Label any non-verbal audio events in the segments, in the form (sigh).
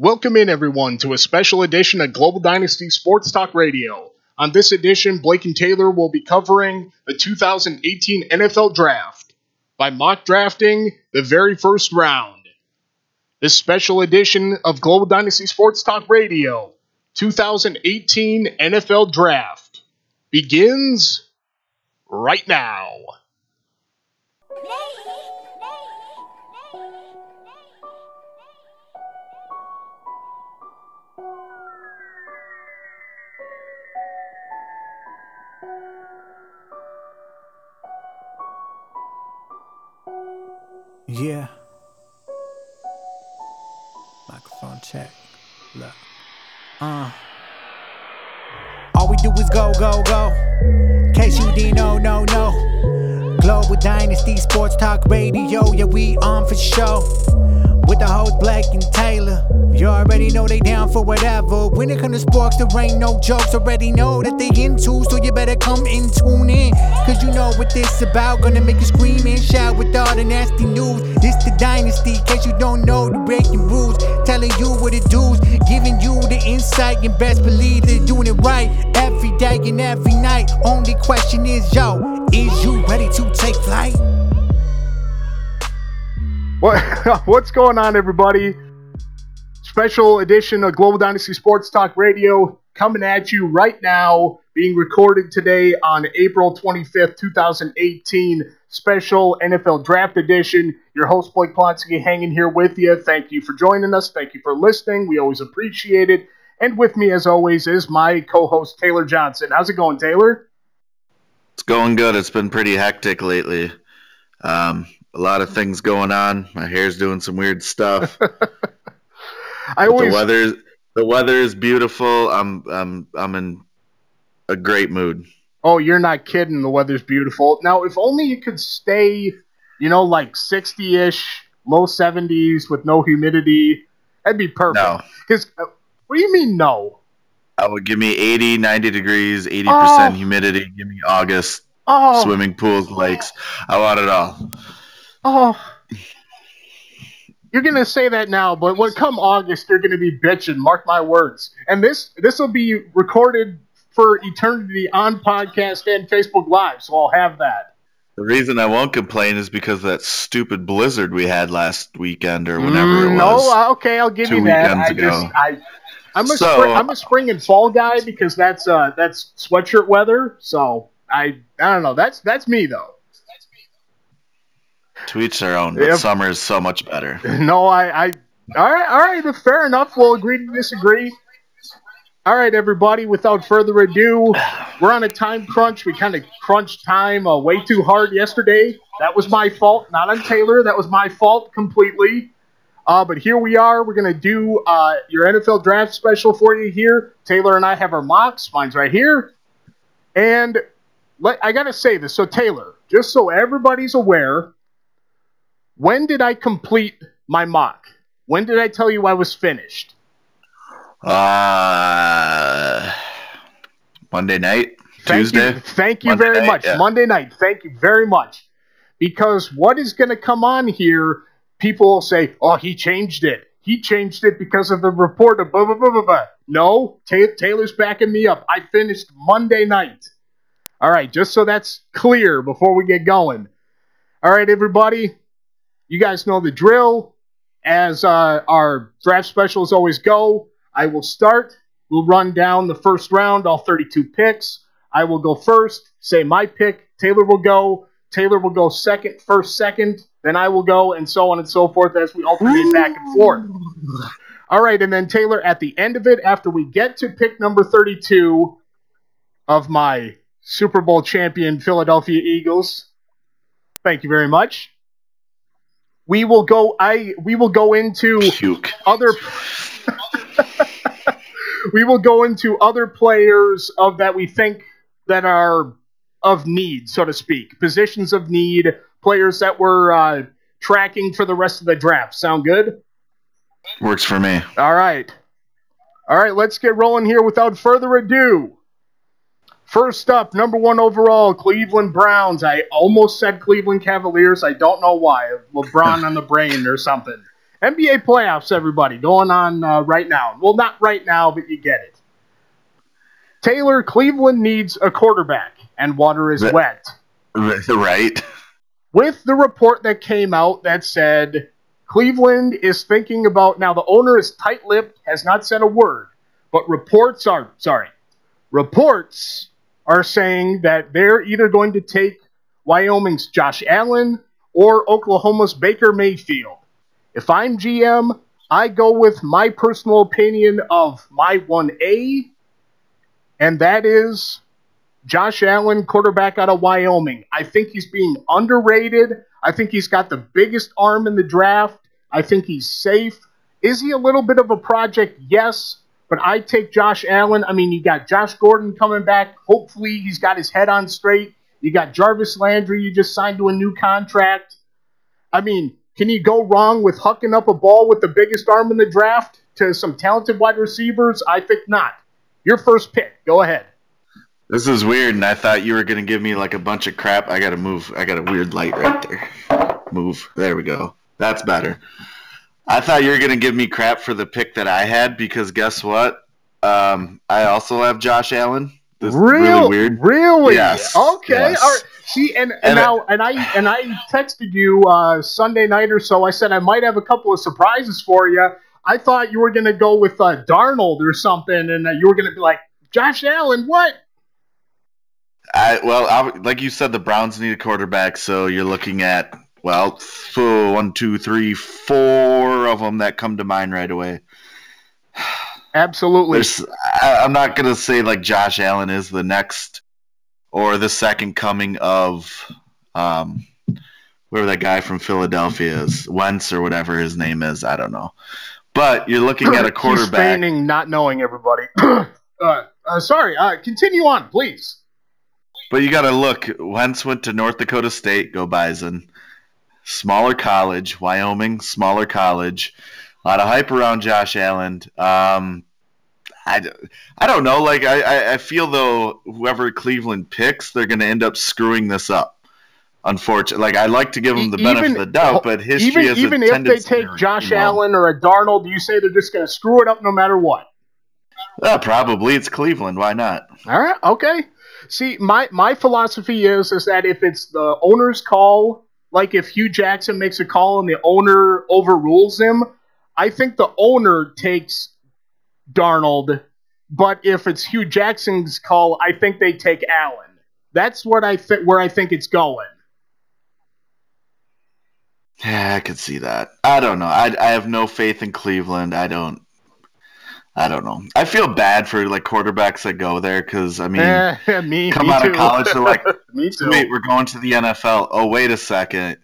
Welcome in, everyone, to a special edition of Global Dynasty Sports Talk Radio. On this edition, Blake and Taylor will be covering the 2018 NFL Draft by mock drafting the very first round. This special edition of Global Dynasty Sports Talk Radio 2018 NFL Draft begins right now. Dynasty Sports Talk Radio. Yeah, we on for show. With the host Blake and Taylor. You already know they down for whatever. When it comes to sports, there ain't no jokes. Already know that they into, so you better come and tune in. Cause you know what this about. Gonna make you scream and shout with all the nasty news. This the dynasty, case you don't know the breaking rules. Telling you what it do's, giving you the insight, and best believe they're doing it right. Every day and every night. Only question is, yo, is you ready to take flight? What, (laughs) what's going on, everybody? Special edition of Global Dynasty Sports Talk Radio coming at you right now, being recorded today on April 25th, 2018. Special NFL Draft Edition. Your host, Blake Plonsky, hanging here with you. Thank you for joining us. Thank you for listening. We always appreciate it. And with me, as always, is my co host, Taylor Johnson. How's it going, Taylor? It's going good. It's been pretty hectic lately. Um, a lot of things going on. My hair's doing some weird stuff. (laughs) I But always the weather the weather is beautiful. I'm I'm I'm in a great mood. Oh, you're not kidding. The weather's beautiful. Now, if only it could stay, you know, like 60 ish, low 70s with no humidity, that'd be perfect. No. Because, uh, what do you mean, no? I would give me 80, 90 degrees, 80% Oh. humidity. Give me August, Oh, swimming pools, lakes. I want it all. oh. You're gonna say that now, but when come August, you're gonna be bitching. Mark my words. And this this will be recorded for eternity on podcast and Facebook Live, so I'll have that. The reason I won't complain is because of that stupid blizzard we had last weekend or whenever Mm, it no, was. uh, okay, I'll give you that. I just, ago. I, I'm a So- spring, I'm a spring and fall guy because that's uh that's sweatshirt weather. So I I don't know. That's that's me though. To each their own. But Yep. summer is so much better. (laughs) No, I I all right all right. Fair enough. We'll agree to disagree. All right, everybody. Without further ado, we're on a time crunch. We kind of crunched time uh, way too hard yesterday. That was my fault, not on Taylor. That was my fault completely. Uh, but here we are. We're gonna do uh, your NFL draft special for you here. Taylor and I have our mocks. Mine's right here. And let, I gotta say this. So Taylor, just so everybody's aware, when did I complete my mock? When did I tell you I was finished? Uh, Monday night, Thank Tuesday. You, thank you Monday very night, much. yeah. Monday night. Thank you very much. Because what is going to come on here, people will say, oh, he changed it. He changed it because of the report of blah, blah, blah, blah, blah. No, Ta- Taylor's backing me up. I finished Monday night. All right, just so that's clear before we get going. All right, everybody, you guys know the drill. As uh, our draft specials always go, I will start. We'll run down the first round, all 32 picks. I will go first, say my pick. Taylor will go. Taylor will go second, first, second. Then I will go, and so on and so forth as we alternate back and forth. All right, and then Taylor, at the end of it, after we get to pick number 32 of my Super Bowl champion Philadelphia Eagles, thank you very much. We will go. I we will go into Puke. other (laughs) we will go into other players of that we think that are of need, so to speak, positions of need, players that we're uh, tracking for the rest of the draft. Sound good? Works for me. All right. All right, let's get rolling here without further ado. First up, number one overall, Cleveland Browns. I almost said Cleveland Cavaliers. I don't know why. LeBron on the brain or something. NBA playoffs, everybody, going on uh, right now. Well, not right now, but you get it. Taylor, Cleveland needs a quarterback, and water is wet. Right. With the report that came out that said Cleveland is thinking about now, the owner is tight lipped, has not said a word, but reports are, sorry, reports are saying that they're either going to take Wyoming's Josh Allen or Oklahoma's Baker Mayfield. If I'm GM, I go with my personal opinion of my 1A, and that is Josh Allen, quarterback out of Wyoming. I think he's being underrated. I think he's got the biggest arm in the draft. I think he's safe. Is he a little bit of a project? Yes. But I take Josh Allen. I mean, you got Josh Gordon coming back. Hopefully, he's got his head on straight. You got Jarvis Landry, you just signed to a new contract. I mean, can you go wrong with hucking up a ball with the biggest arm in the draft to some talented wide receivers? I think not. Your first pick. Go ahead. This is weird, and I thought you were gonna give me like a bunch of crap. I gotta move. I got a weird light right there. Move. There we go. That's better. I thought you were gonna give me crap for the pick that I had because guess what? Um, I also have Josh Allen. This Real, really weird. Really? Yes. Okay. Yes. All right. See, and, and, and now, it, and I and I texted you uh, Sunday night or so. I said I might have a couple of surprises for you. I thought you were going to go with uh, Darnold or something, and uh, you were going to be like Josh Allen. What? I well, I, like you said, the Browns need a quarterback, so you're looking at well, so one, two, three, four of them that come to mind right away. (sighs) Absolutely. There's, I, I'm not gonna say like Josh Allen is the next or the second coming of um, whoever that guy from Philadelphia is, Wentz or whatever his name is. I don't know. But you're looking at a (clears throat) quarterback. He's feigning not knowing everybody. (clears throat) uh, uh, sorry. Uh, continue on, please. But you got to look. Wentz went to North Dakota State, go Bison. Smaller college, Wyoming, smaller college. A lot of hype around Josh Allen. Um, I, I don't know. Like I, I feel though whoever Cleveland picks, they're going to end up screwing this up. Unfortunately, like I like to give them the benefit even, of the doubt, but history even, even if they take Josh Allen or a Darnold, you say they're just going to screw it up no matter what. Uh, probably it's Cleveland. Why not? All right. Okay. See, my my philosophy is is that if it's the owner's call, like if Hue Jackson makes a call and the owner overrules him, I think the owner takes Darnold. But if it's Hue Jackson's call, I think they take Allen. That's what I think. Where I think it's going. Yeah, I could see that. I don't know. I I have no faith in Cleveland. I don't. I don't know. I feel bad for like quarterbacks that go there because I mean, eh, (laughs) me, come me out too. of college, they're like, (laughs) me too. wait, we're going to the NFL. Oh, wait a second,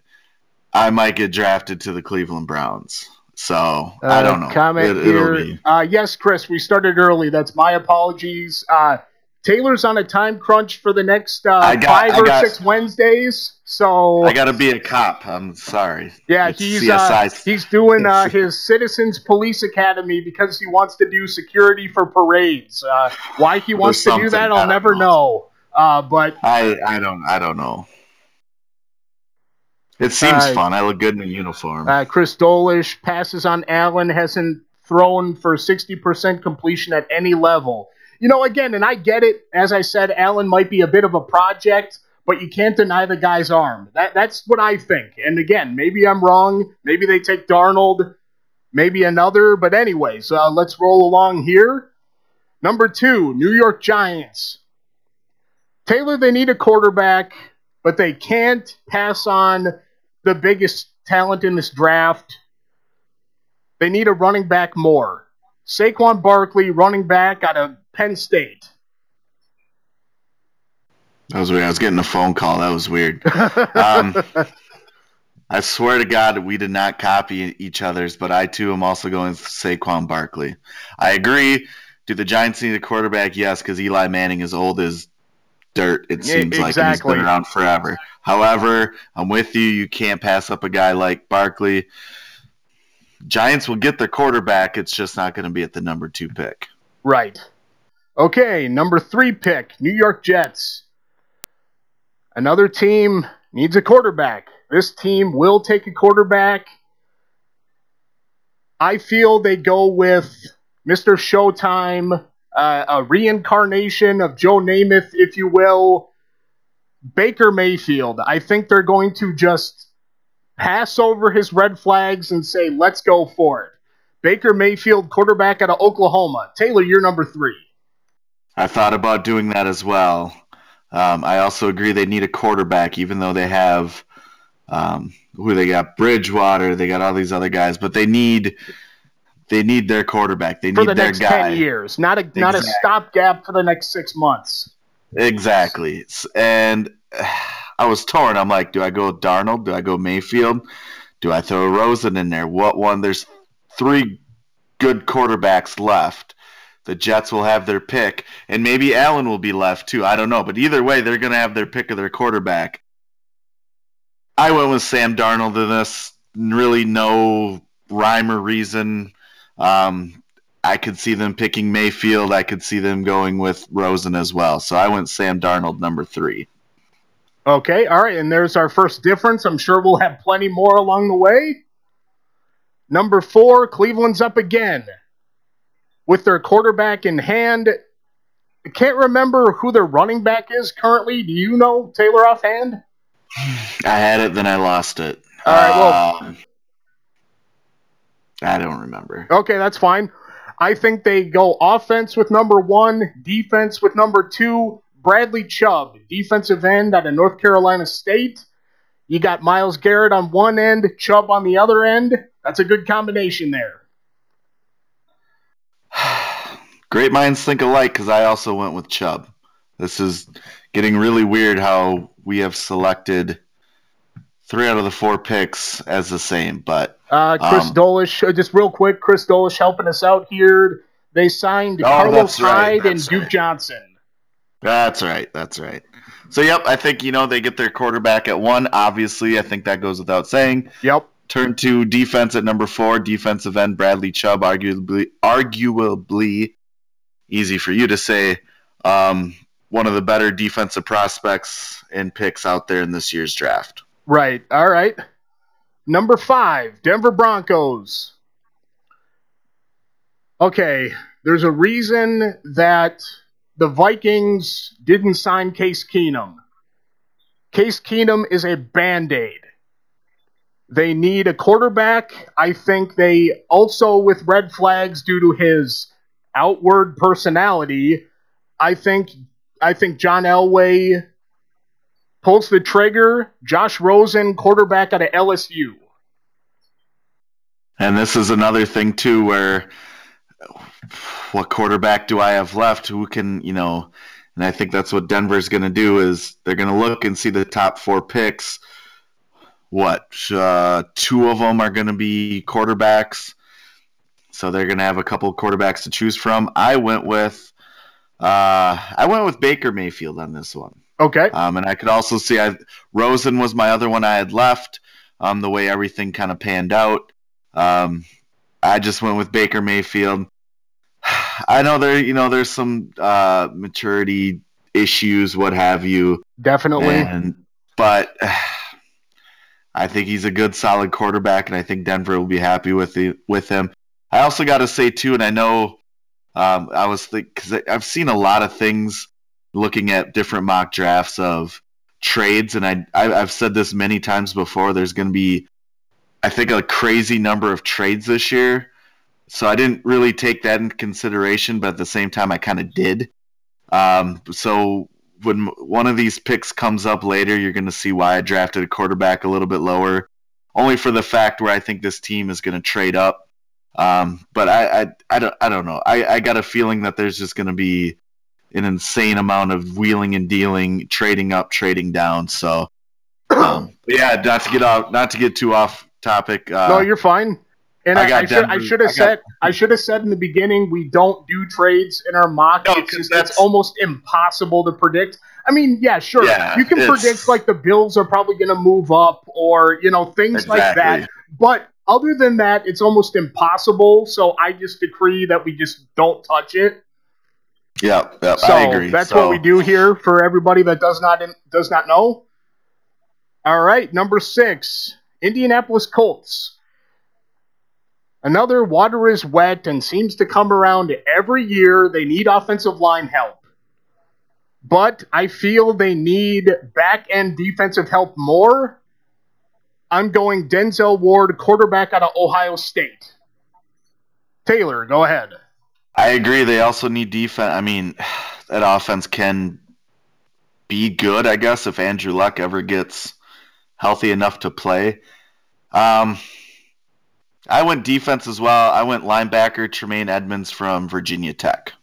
I might get drafted to the Cleveland Browns. So uh, I don't know. Comment it, here. Uh, yes, Chris, we started early. That's my apologies. Uh, Taylor's on a time crunch for the next uh, got, five or got, six Wednesdays. So I got to be a cop. I'm sorry. Yeah, it's he's uh, he's doing uh, (laughs) his Citizens Police Academy because he wants to do security for parades. Uh, why he wants to do that, I'll never know. know. Uh, but I I don't I don't know. It seems fun. I look good in a uniform. Uh, Chris Dolish passes on Allen hasn't thrown for 60% completion at any level you know, again, and I get it. As I said, Allen might be a bit of a project, but you can't deny the guy's arm. That, that's what I think. And again, maybe I'm wrong. Maybe they take Darnold, maybe another. But, anyways, uh, let's roll along here. Number two, New York Giants. Taylor, they need a quarterback, but they can't pass on the biggest talent in this draft. They need a running back more. Saquon Barkley, running back out of Penn State. That was weird. I was getting a phone call. That was weird. Um, (laughs) I swear to God, we did not copy each other's, but I too am also going with Saquon Barkley. I agree. Do the Giants need a quarterback? Yes, because Eli Manning is old as dirt. It seems yeah, exactly. like he's been around forever. However, I'm with you. You can't pass up a guy like Barkley. Giants will get their quarterback. It's just not going to be at the number two pick. Right. Okay, number three pick, New York Jets. Another team needs a quarterback. This team will take a quarterback. I feel they go with Mr. Showtime, uh, a reincarnation of Joe Namath, if you will. Baker Mayfield. I think they're going to just pass over his red flags and say, let's go for it. Baker Mayfield, quarterback out of Oklahoma. Taylor, you're number three. I thought about doing that as well. Um, I also agree they need a quarterback, even though they have um, who they got Bridgewater, they got all these other guys, but they need they need their quarterback. They for need the their next guy. ten years, not a not a stopgap for the next six months. Exactly. And (sighs) I was torn. I'm like, do I go with Darnold? Do I go Mayfield? Do I throw Rosen in there? What one? There's three good quarterbacks left. The Jets will have their pick, and maybe Allen will be left too. I don't know, but either way, they're going to have their pick of their quarterback. I went with Sam Darnold in this. Really, no rhyme or reason. Um, I could see them picking Mayfield. I could see them going with Rosen as well. So I went Sam Darnold number three. Okay, all right, and there's our first difference. I'm sure we'll have plenty more along the way. Number four, Cleveland's up again with their quarterback in hand. I can't remember who their running back is currently. Do you know Taylor offhand? I had it, then I lost it. All right, well- Um, I don't remember. Okay, that's fine. I think they go offense with number one, defense with number two. Bradley Chubb, defensive end out of North Carolina State. You got Myles Garrett on one end, Chubb on the other end. That's a good combination there. Great minds think alike because I also went with Chubb. This is getting really weird how we have selected three out of the four picks as the same, but Uh, Chris Um, Dolish, uh, just real quick, Chris Dolish helping us out here. They signed Oh, Carlos that's right, Hyde and Duke right. Johnson. That's right. That's right. So, yep, I think, you know, they get their quarterback at one. Obviously, I think that goes without saying. Yep. Turn to defense at number four, defensive end Bradley Chubb, arguably, arguably easy for you to say, um, one of the better defensive prospects and picks out there in this year's draft. Right. All right. Number five, Denver Broncos. Okay, there's a reason that the Vikings didn't sign Case Keenum. Case Keenum is a band aid. They need a quarterback. I think they also, with red flags due to his outward personality, I think I think John Elway pulls the trigger. Josh Rosen, quarterback out of LSU. And this is another thing, too, where what quarterback do I have left? Who can, you know, and I think that's what Denver's going to do is they're going to look and see the top four picks. What? Uh, two of them are going to be quarterbacks. So they're going to have a couple of quarterbacks to choose from. I went with uh, I went with Baker Mayfield on this one. Okay. Um, and I could also see I, Rosen was my other one I had left. Um, the way everything kind of panned out, um, I just went with Baker Mayfield. (sighs) I know there, you know, there's some uh, maturity issues, what have you, Definitely. and but (sighs) I think he's a good, solid quarterback, and I think Denver will be happy with the with him. I also got to say too, and I know um, I was because I've seen a lot of things looking at different mock drafts of trades, and I, I I've said this many times before. There's going to be, I think, a crazy number of trades this year. So I didn't really take that into consideration, but at the same time, I kind of did. Um, so when one of these picks comes up later, you're going to see why I drafted a quarterback a little bit lower, only for the fact where I think this team is going to trade up. Um, but I, I, I don't, I don't know. I, I got a feeling that there's just going to be an insane amount of wheeling and dealing, trading up, trading down. So, (clears throat) um, yeah, not to get off, not to get too off topic. Uh, no, you're fine. And I I, I, should, I should have I got- said I should have said in the beginning we don't do trades in our mock. No, it's, 'cause just, that's- almost impossible to predict. I mean, yeah, sure, Yeah, you can predict like the Bills are probably going to move up or you know things like that. But other than that, it's almost impossible. So I just decree that we just don't touch it. yeah, yep, So I agree. that's So- what we do here for everybody that does not does not know. All right, number six, Indianapolis Colts. Another water is wet and seems to come around every year. They need offensive line help. But I feel they need back end defensive help more. I'm going Denzel Ward, quarterback out of Ohio State. Taylor, go ahead. I agree. They also need defense. I mean, (sighs) that offense can be good, I guess, if Andrew Luck ever gets healthy enough to play. Um, I went defense as well. I went linebacker Tremaine Edmunds from Virginia Tech.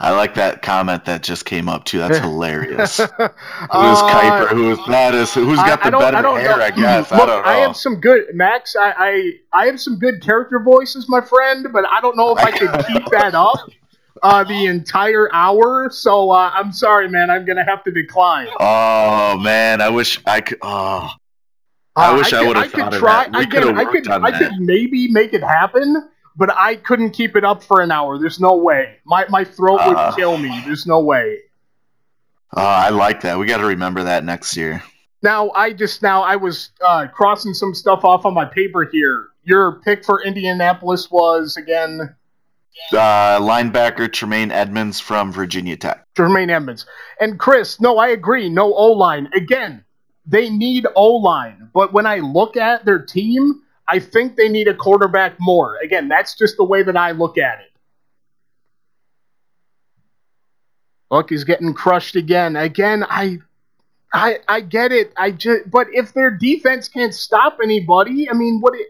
I like that comment that just came up too. That's hilarious. (laughs) who's uh, Kiper? Who's that? Is who's got the better I hair? Know. I guess. Look, I don't know. I have some good Max. I, I I have some good character voices, my friend, but I don't know if I could keep (laughs) that up uh, the entire hour. So uh, I'm sorry, man. I'm gonna have to decline. Oh man, I wish I could. Oh, I wish I, I would have thought try, of that. We I could. I could. I could maybe make it happen but I couldn't keep it up for an hour. There's no way. My my throat would uh, kill me. There's no way. Uh, I like that. We got to remember that next year. Now I just now I was uh, crossing some stuff off on my paper here. Your pick for Indianapolis was again. Uh, linebacker Tremaine Edmunds from Virginia Tech. Tremaine Edmunds and Chris. No, I agree. No O line again. They need O line, but when I look at their team, I think they need a quarterback more. Again, that's just the way that I look at it. Look, he's getting crushed again. Again, I I I get it. I just but if their defense can't stop anybody, I mean, what it,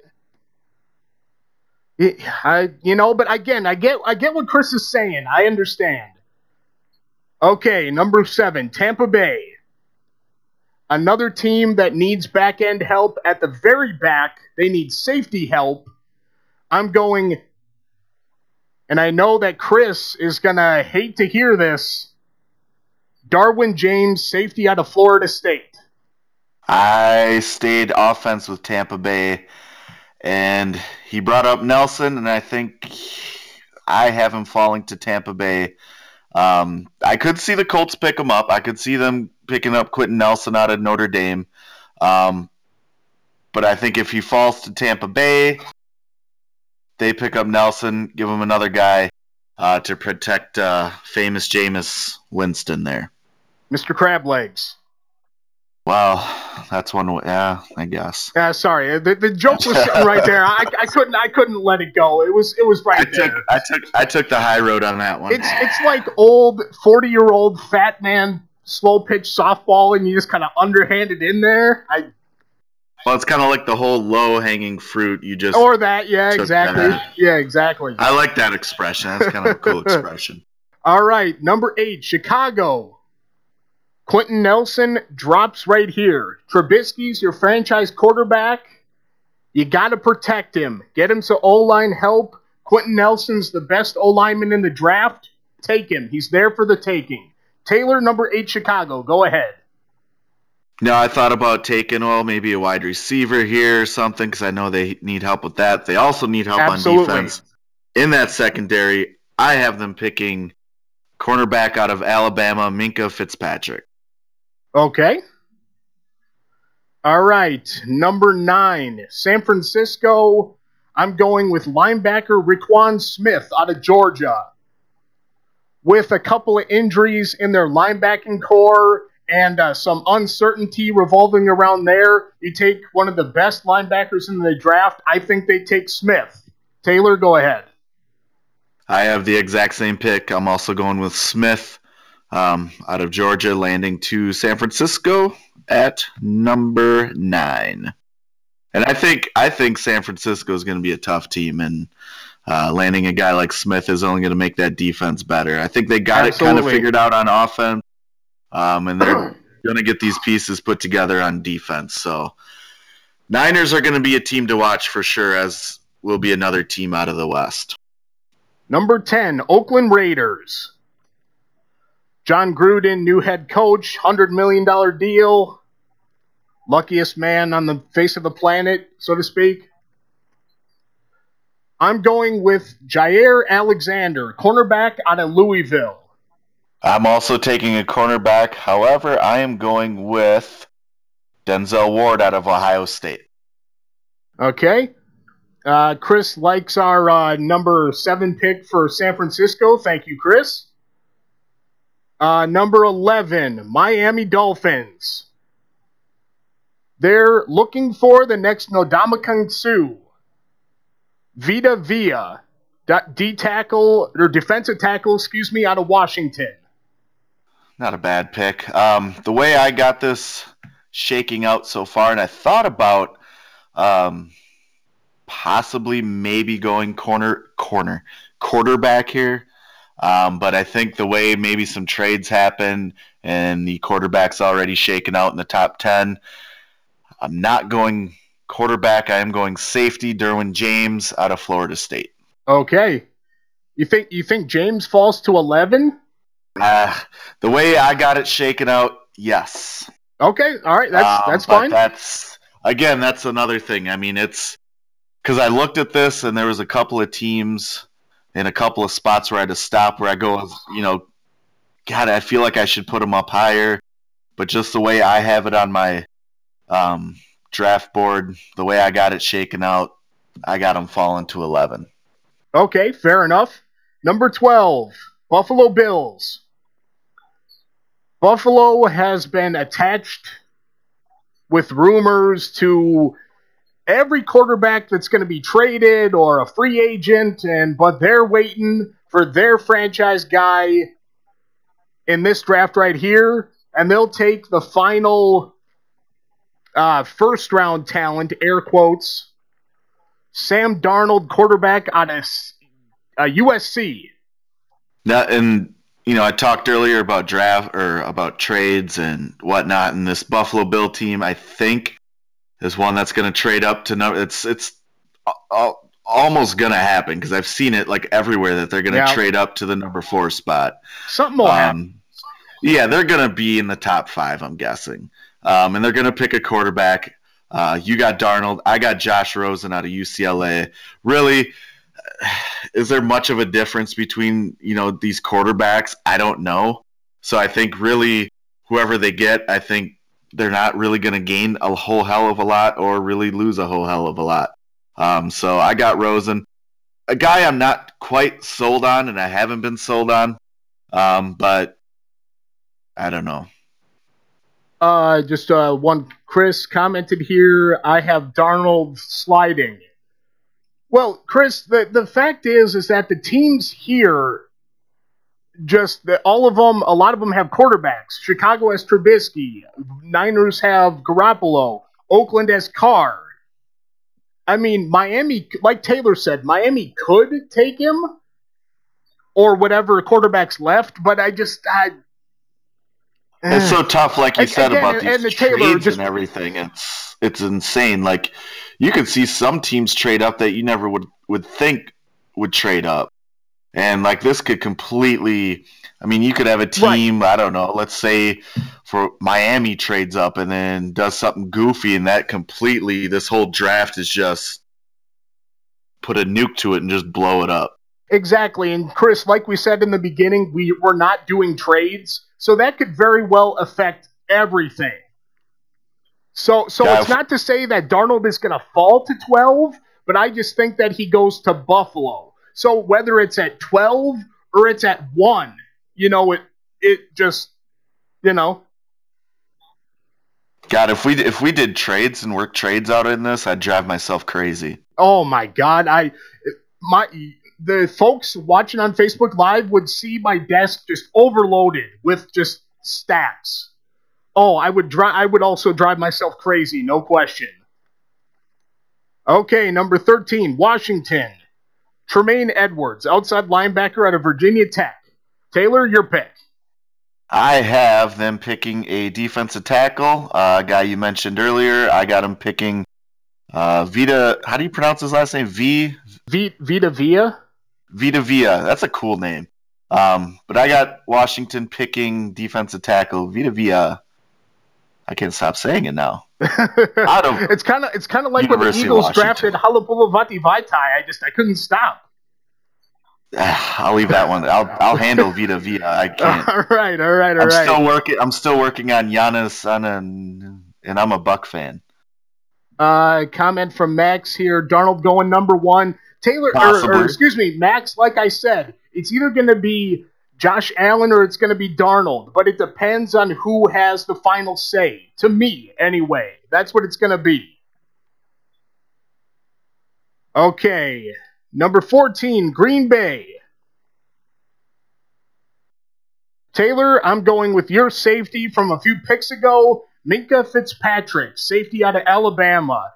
it I you know, but again, I get I get what Chris is saying. I understand. Okay, number 7, Tampa Bay. Another team that needs back end help at the very back. They need safety help. I'm going, and I know that Chris is going to hate to hear this. Derwin James, safety out of Florida State. I stayed offense with Tampa Bay, and he brought up Nelson, and I think I have him falling to Tampa Bay. Um, I could see the Colts pick him up. I could see them picking up Quenton Nelson out of Notre Dame. Um, but I think if he falls to Tampa Bay, they pick up Nelson, give him another guy uh, to protect uh, famous Jameis Winston there. Mr. Crab Legs. Well, that's one. Way, yeah, I guess. Yeah, sorry. The, the joke was right there. I, I couldn't I couldn't let it go. It was it was right I there. Took, I took I took the high road on that one. It's it's like old forty year old fat man slow pitch softball and you just kind of underhanded in there. I well, it's kind of like the whole low hanging fruit. You just or that, yeah, exactly, that. yeah, exactly. I like that expression. That's kind of a cool (laughs) expression. All right, number eight, Chicago. Quenton Nelson drops right here. Trubisky's your franchise quarterback. You got to protect him. Get him some O line help. Quenton Nelson's the best O lineman in the draft. Take him. He's there for the taking. Taylor, number eight, Chicago. Go ahead. No, I thought about taking, well, maybe a wide receiver here or something because I know they need help with that. They also need help Absolutely. on defense. In that secondary, I have them picking cornerback out of Alabama, Minkah Fitzpatrick. Okay. All right. Number nine, San Francisco. I'm going with linebacker Roquan Smith out of Georgia with a couple of injuries in their linebacking corps and uh, some uncertainty revolving around there, you take one of the best linebackers in the draft. I think they take Smith. Taylor, go ahead. I have the exact same pick. I'm also going with Smith um, out of Georgia, landing to San Francisco at number nine. And I think I think San Francisco is going to be a tough team, and uh, landing a guy like Smith is only going to make that defense better. I think they got Absolutely. it kind of figured out on offense, um, and they're (clears throat) going to get these pieces put together on defense. So Niners are going to be a team to watch for sure, as will be another team out of the West. Number 10, Oakland Raiders. Jon Gruden, new head coach, $100 million deal. Luckiest man on the face of the planet, so to speak. I'm going with Jaire Alexander, cornerback out of Louisville. I'm also taking a cornerback. However, I am going with Denzel Ward out of Ohio State. Okay. Uh, Chris likes our uh, number seven pick for San Francisco. Thank you, Chris. Uh, number 11, Miami Dolphins. They're looking for the next Ndamukong Suh. Vita Vea, D tackle or defensive tackle, excuse me, out of Washington. Not a bad pick. Um, the way I got this shaking out so far, and I thought about um, possibly maybe going corner corner quarterback here. Um, but I think the way maybe some trades happen and the quarterback's already shaken out in the top 10, I'm not going quarterback. I am going safety, Derwin James out of Florida State. Okay. You think you think James falls to 11? Uh, the way I got it shaken out, yes. Okay, all right, that's Um, that's fine. That's again, that's another thing. I mean, it's because I looked at this and there was a couple of teams in a couple of spots where I had to stop. Where I go, you know, God, I feel like I should put them up higher, but just the way I have it on my um, draft board, the way I got it shaken out, I got them falling to eleven. Okay, fair enough. Number 12, Buffalo Bills. Buffalo has been attached with rumors to every quarterback that's going to be traded or a free agent and but they're waiting for their franchise guy in this draft right here and they'll take the final uh, first round talent air quotes Sam Darnold quarterback out of uh, USC. Now, and you know, I talked earlier about draft or about trades and whatnot, and this Buffalo Bill team, I think, is one that's going to trade up to number. It's it's al- almost going to happen because I've seen it like everywhere that they're going to Yeah. trade up to the number four spot. Something will happen. Um, yeah, they're going to be in the top five, I'm guessing, um, and they're going to pick a quarterback. Uh, you got Darnold. I got Josh Rosen out of UCLA. Really, is there much of a difference between you know these quarterbacks? I don't know. So I think really whoever they get, I think they're not really going to gain a whole hell of a lot or really lose a whole hell of a lot. Um, so I got Rosen, a guy I'm not quite sold on, and I haven't been sold on, um, but I don't know. Uh, just uh, one. Chris commented here. I have Darnold sliding. Well, Chris, the the fact is, is that the teams here, just the, all of them, a lot of them have quarterbacks. Chicago has Trubisky. Niners have Garoppolo. Oakland has Carr. I mean, Miami, like Taylor said, Miami could take him, or whatever quarterbacks left. But I just, I. It's so tough, like you And- said again, about and- these and the trades just- and everything. It's it's insane. Like you could see some teams trade up that you never would would think would trade up, and like this could completely. I mean, you could have a team. I don't know. Let's say for Miami trades up and then does something goofy, and that completely this whole draft is just put a nuke to it and just blow it up. Exactly. And Chris, like we said in the beginning, we, we're not doing trades. So that could very well affect everything. So so it's not to say that Darnold is gonna fall to twelve, but I just think that he goes to Buffalo. So whether it's at twelve or it's at one, you know, it it just you know, God, if we if we did trades and worked trades out in this, I'd drive myself crazy. Oh my god, I my the folks watching on Facebook Live would see my desk just overloaded with just stats. Oh, I would drive I would also drive myself crazy, no question. Okay, number 13, Washington. Tremaine Edwards, outside linebacker out of Virginia Tech. Taylor, your pick. I have them picking a defensive tackle, uh, a guy you mentioned earlier. I got him picking uh, Vita. How do you pronounce his last name? V V- Vita Via. Vita Via. That's a cool name. Um, but I got Washington picking defensive tackle Vita Via. I can't stop saying it now. (laughs) Out of it's kind of it's kind of like when the Eagles drafted Halapoulivaati Vaitai. I just I couldn't stop. I'll leave that one. I'll I'll handle Vita Via. I (laughs) can't. All right, all right, all I'm right. still working. I'm still working on Giannis, and and I'm a Buck fan. Uh, comment from Max here. Darnold going number one. Taylor, or, or excuse me, Max. Like I said, it's either going to be Josh Allen or it's going to be Darnold, but it depends on who has the final say. To me, anyway, that's what it's going to be. Okay, number fourteen, Green Bay. Taylor, I'm going with your safety from a few picks ago, Minkah Fitzpatrick, safety out of Alabama.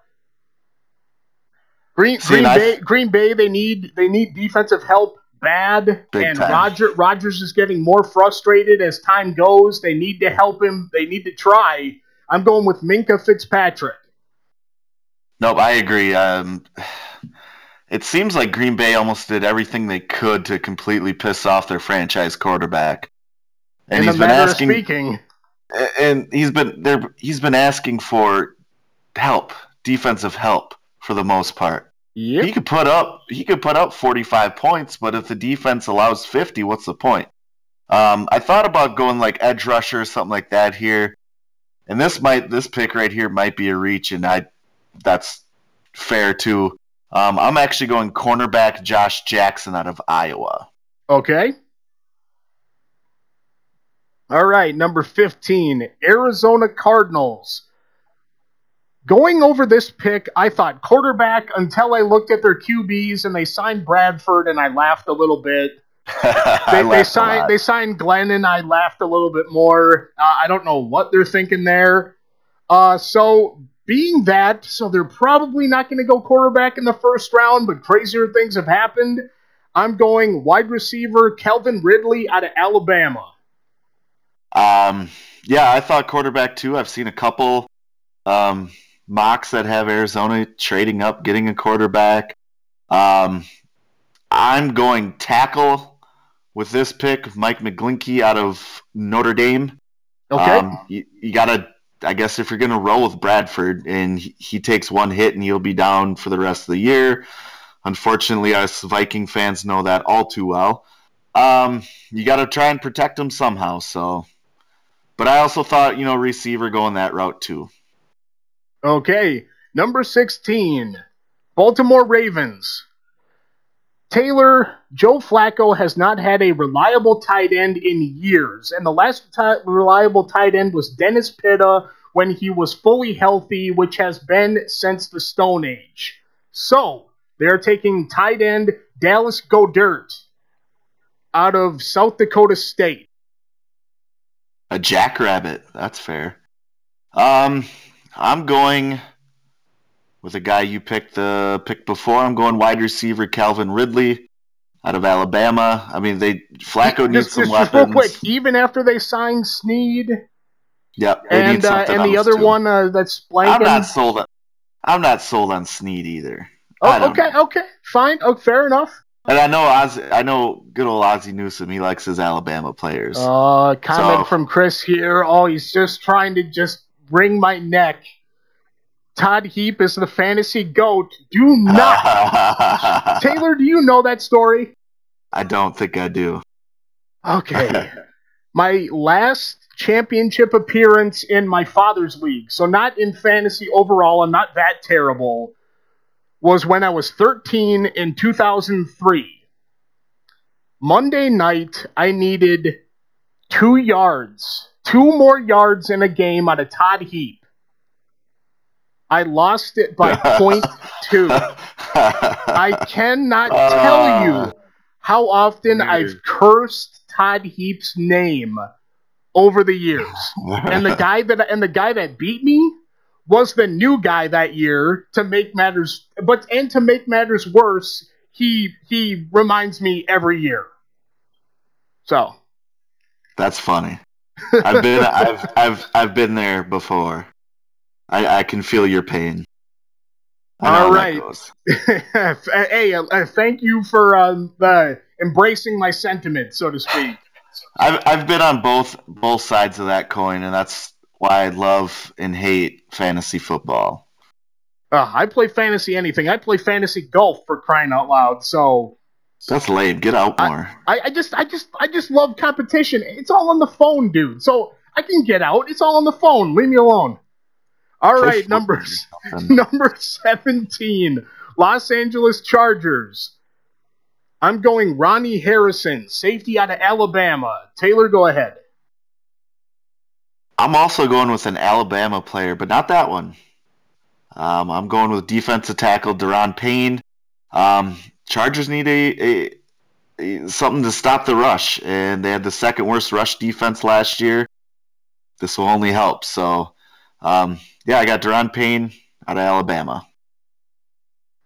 Green, See, Green and I- Bay, Green Bay, they need they need defensive help bad, and time. Roger Rogers is getting more frustrated as time goes. They need to help him. They need to try. I'm going with Minkah Fitzpatrick. Nope, I agree. Um, (sighs) it seems like Green Bay almost did everything they could to completely piss off their franchise quarterback, and in he's been asking, speaking, and he's been there. He's been asking for help, defensive help, for the most part. yep. He could put up he could put up 45 points, but if the defense allows 50, what's the point? Um, I thought about going like edge rusher or something like that here, and this might this pick right here might be a reach, and I that's fair too. Um, I'm actually going cornerback Josh Jackson out of Iowa. Okay. All right, number 15, Arizona Cardinals. Going over this pick, I thought quarterback until I looked at their QBs and they signed Bradford and I laughed a little bit. (laughs) They, they signed they signed Glenn and I laughed a little bit more. Uh, I don't know what they're thinking there. Uh, so being that, so they're probably not going to go quarterback in the first round, but crazier things have happened. I'm going wide receiver Calvin Ridley out of Alabama. Um, yeah, I thought quarterback too. I've seen a couple um, mocks that have Arizona trading up, getting a quarterback. Um, I'm going tackle with this pick, Mike McGlinchey out of Notre Dame. Okay. Um, you, you gotta, I guess, if you're gonna roll with Bradford and he, he takes one hit and he'll be down for the rest of the year. Unfortunately, us Viking fans know that all too well. Um, you got to try and protect him somehow. So, but I also thought, you know, receiver going that route too. Okay, number 16, Baltimore Ravens. Taylor, Joe Flacco has not had a reliable tight end in years, and the last ti reliable tight end was Dennis Pitta when he was fully healthy, which has been since the Stone Age. So, they're taking tight end Dallas Goedert out of South Dakota State. A jackrabbit. That's fair. Um, I'm going with a guy you picked the pick before. I'm going wide receiver Calvin Ridley out of Alabama. I mean, they Flacco needs just, some just, weapons. just real quick, even after they signed Snead Yep, and uh, and the other too. one uh, that's I'm not sold. On, I'm not sold on Snead either. Oh, okay, know. okay, fine. Oh, fair enough. And I know Oz, I know good old Ozzie Newsome. He likes his Alabama players. Uh, comment So- from Chris here. Oh, he's just trying to just wring my neck. Todd Heap is the fantasy goat. Do not. (laughs) Taylor, do you know that story? I don't think I do. Okay. (laughs) my last championship appearance in my father's league, so not in fantasy overall, I'm not that terrible, was when I was 13 in 2003. Monday night, I needed two yards, two more yards in a game out of Todd Heap. I lost it by (laughs) point two. I cannot (laughs) uh, tell you how often I've cursed Todd Heap's name over the years. (laughs) And the guy that and the guy that beat me was the new guy that year to make matters but and to make matters worse, he he reminds me every year. So, That's funny. I've been (laughs) I've I've I've been there before. I I can feel your pain. All right. (laughs) hey, uh, uh, thank you for um, uh, embracing my sentiment, so to speak. I've I've been on both both sides of that coin, and that's why I love and hate fantasy football. Uh, I play fantasy anything. I play fantasy golf for crying out loud. So That's lame. Get out more. I, I just, I just, I just love competition. It's all on the phone, dude. So I can get out. It's all on the phone. Leave me alone. All Play right, football number (laughs) number 17, Los Angeles Chargers. I'm going Ronnie Harrison, safety out of Alabama. Taylor, go ahead. I'm also going with an Alabama player, but not that one. Um, I'm going with defensive tackle Da'Ron Payne. Um, Chargers need a, a, a something to stop the rush, and they had the second worst rush defense last year. This will only help. So, um, yeah, I got Da'Ron Payne out of Alabama.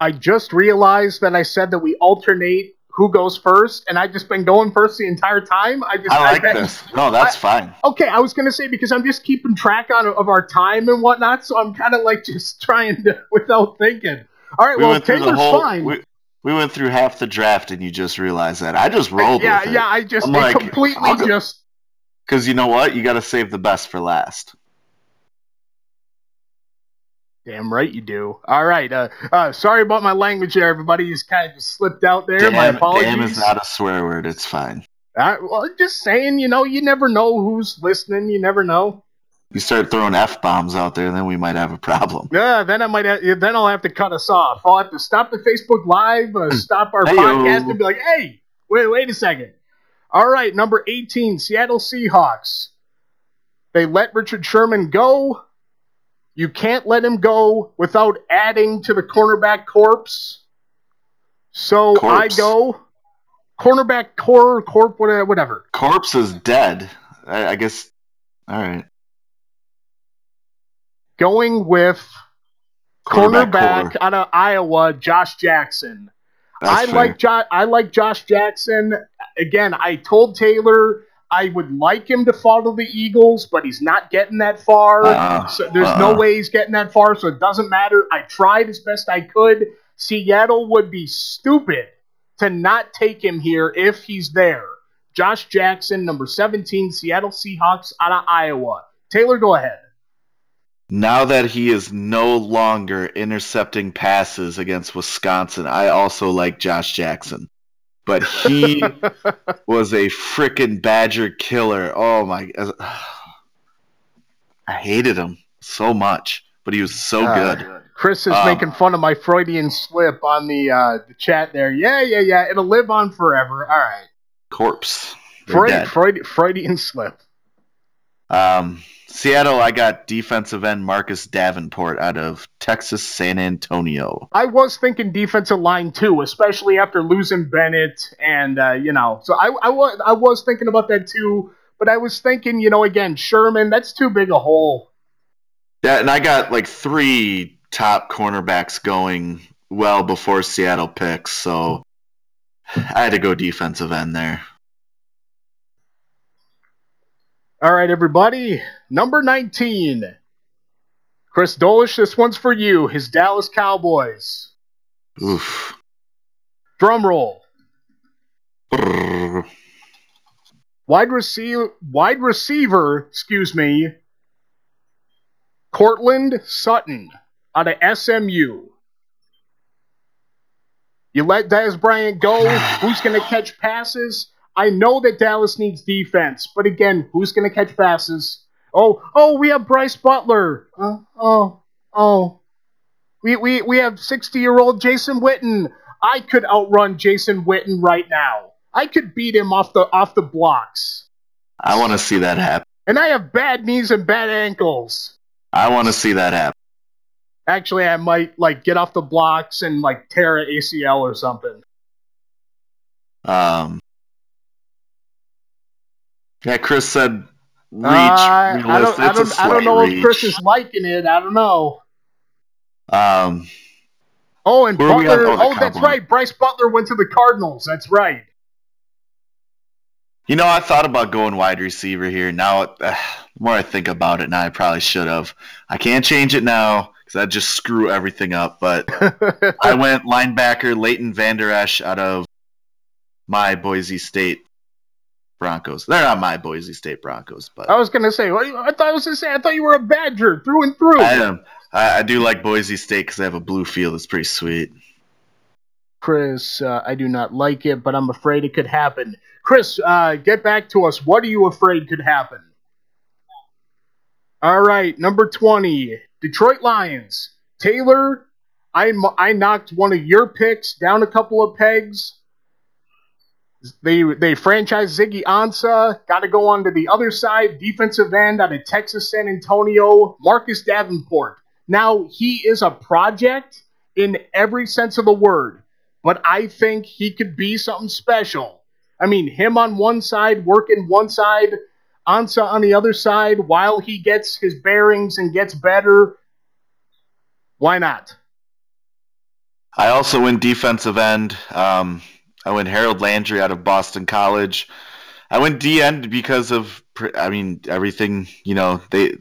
I just realized that I said that we alternate who goes first, and I've just been going first the entire time. I just I like bet- this. No, that's fine. Okay, I was gonna say because I'm just keeping track on of our time and whatnot, so I'm kind of like just (laughs) trying to without thinking. All right, We well Taylor's whole. fine. We, we went through half the draft, and you just realized that. I just rolled yeah, with it. yeah, I just like, completely go- just Because you know what? You got to save the best for last. damn right you do. All right, uh, uh, sorry about my language there, everybody. Just kind of just slipped out there. my apologies. damn is not a swear word. It's fine. Uh, well, just saying, you know, you never know who's listening. You never know. You start throwing f bombs out there, then we might have a problem. Yeah, then I might. Have, then I'll have to cut us off. I'll have to stop the Facebook Live, uh, stop our Hey-o. podcast, and be like, "Hey, wait, wait a second. All right, number eighteen, Seattle Seahawks. They let Richard Sherman go. You can't let him go without adding to the cornerback corpse. So Corpse. I go cornerback core corp whatever. whatever. Corpse is dead. I, I guess. All right. Going with cornerback out of Iowa, Josh Jackson. That's I fair. like jo- I like Josh Jackson. Again, I told Taylor I would like him to follow the Eagles, but he's not getting that far. Uh-uh. So there's no Uh-uh. way he's getting that far, so it doesn't matter. I tried as best I could. Seattle would be stupid to not take him here if he's there. Josh Jackson, number 17, Seattle Seahawks out of Iowa. Taylor, go ahead. Now that he is no longer intercepting passes against Wisconsin, I also like Josh Jackson. But he (laughs) was a freaking Badger killer. Oh my! I hated him so much, but he was so Uh, good. Chris is Um, making fun of my Freudian slip on the uh, the chat there. Yeah, yeah, yeah. It'll live on forever. All right. Corpse. Freud. Freud, Freudian slip. Um, Seattle, I got defensive end Marcus Davenport out of Texas San Antonio. I was thinking defensive line too, especially after losing Bennett, and uh, you know, so I, I was I was thinking about that too. But I was thinking, you know, again, Sherman, that's too big a hole. Yeah, and I got like three top cornerbacks going well before Seattle picks, so (sighs) I had to go defensive end there. All right, everybody. Number 19. Chris Dolish, this one's for you. His Dallas Cowboys. Oof. Drum roll. Brrr. Wide receiver, wide receiver, excuse me. Courtland Sutton out of SMU. You let Dez Bryant go. (sighs) Who's going to catch passes? I know that Dallas needs defense, but again, who's going to catch passes? Oh, oh, we have Brice Butler. Uh, oh, oh. We, we, we have 60 year old Jason Witten. I could outrun Jason Witten right now. I could beat him off the off the blocks. I want to see that happen. And I have bad knees and bad ankles. I want to see that happen. Actually, I might like get off the blocks and like tear a ACL or something. Um, yeah, Chris said reach. Uh, I don't, I don't, I don't know if. Chris is liking it. I don't know. Um, Oh, and Where are we Butler. Oh, Oh, that's right. Brice Butler went to the Cardinals. That's right. you know, I thought about going wide receiver here. Now, uh, the more I think about it, now I probably should have. I can't change it now because I'd just screw everything up. But (laughs) I went linebacker Leighton Vander Esch out of my Boise State Broncos. They're not my Boise State Broncos, but I was gonna say. I thought I was gonna say. I thought you were a Badger through and through. I am. I, I do like Boise State because they have a blue field. It's pretty sweet. Chris, uh, I do not like it, but I'm afraid it could happen. Chris, uh, get back to us. What are you afraid could happen? All right, number 20. Detroit Lions. Taylor, I I knocked one of your picks down a couple of pegs. They they franchise Ziggy Ansah. Got to go on to the other side. Defensive end out of Texas San Antonio, Marcus Davenport. Now he is a project in every sense of the word, but I think he could be something special. I mean, him on one side, working one side, Ansah on the other side, while he gets his bearings and gets better. Why not? I also went defensive end. Um, I went Harold Landry out of Boston College. I went D end because of, I mean, everything. You know, they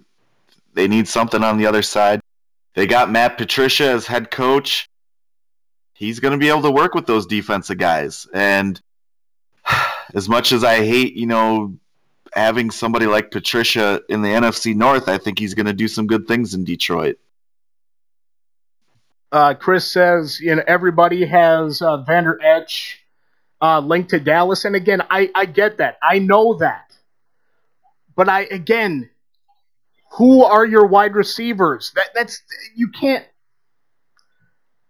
they need something on the other side. They got Matt Patricia as head coach. He's going to be able to work with those defensive guys. And (sighs) as much as I hate, you know, having somebody like Patricia in the NFC North, I think he's going to do some good things in Detroit. Uh, Chris says, you know, everybody has uh, Vander Esch uh, linked to Dallas, and again, I, I get that, I know that, but I again, who are your wide receivers? That that's you can't.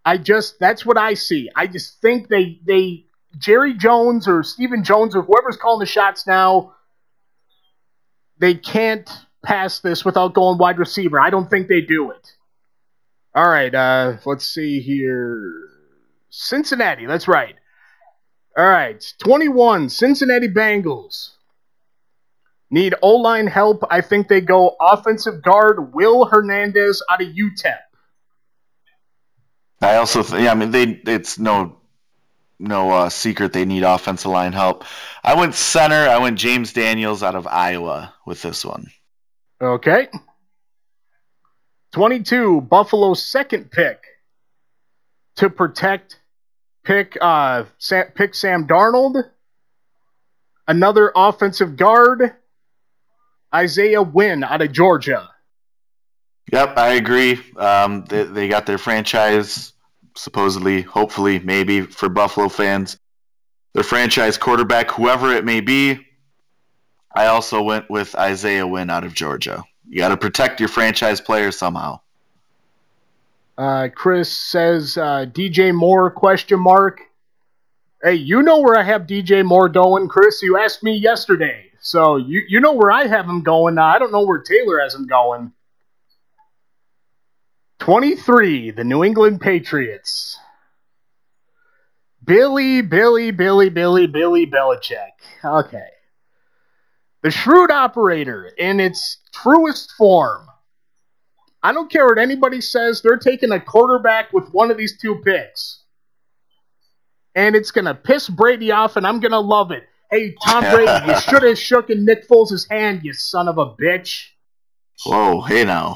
I just that's what I see. I just think they they Jerry Jones or Stephen Jones or whoever's calling the shots now, they can't pass this without going wide receiver. I don't think they do it. All right, uh, let's see here. Cincinnati, that's right. All right, 21, Cincinnati Bengals. Need O line help. I think they go offensive guard Will Hernandez out of UTEP. I also, th- yeah, I mean, they it's no no uh, secret they need offensive line help. I went center. I went James Daniels out of Iowa with this one. Okay. 22, Buffalo's second pick to protect pick uh Sam, pick Sam Darnold. Another offensive guard Isaiah Wynn out of Georgia. Yep, I agree. Um, they, they got their franchise, supposedly, hopefully, maybe for Buffalo fans, their franchise quarterback, whoever it may be. I also went with Isaiah Wynn out of Georgia. You got to protect your franchise player somehow. Uh, Chris says uh, DJ Moore question mark. Hey, you know where I have DJ Moore going, Chris. You asked me yesterday. So you you know where I have him going. Now I don't know where Taylor has him going. 23, the New England Patriots. Billy, Billy, Billy, Billy, Billy Belichick. Okay. The shrewd operator in its truest form. I don't care what anybody says, they're taking a quarterback with one of these two picks. And it's going to piss Brady off, and I'm going to love it. Hey, Tom (laughs) Brady, you should have shook in Nick Foles' hand, you son of a bitch. Whoa, hey now.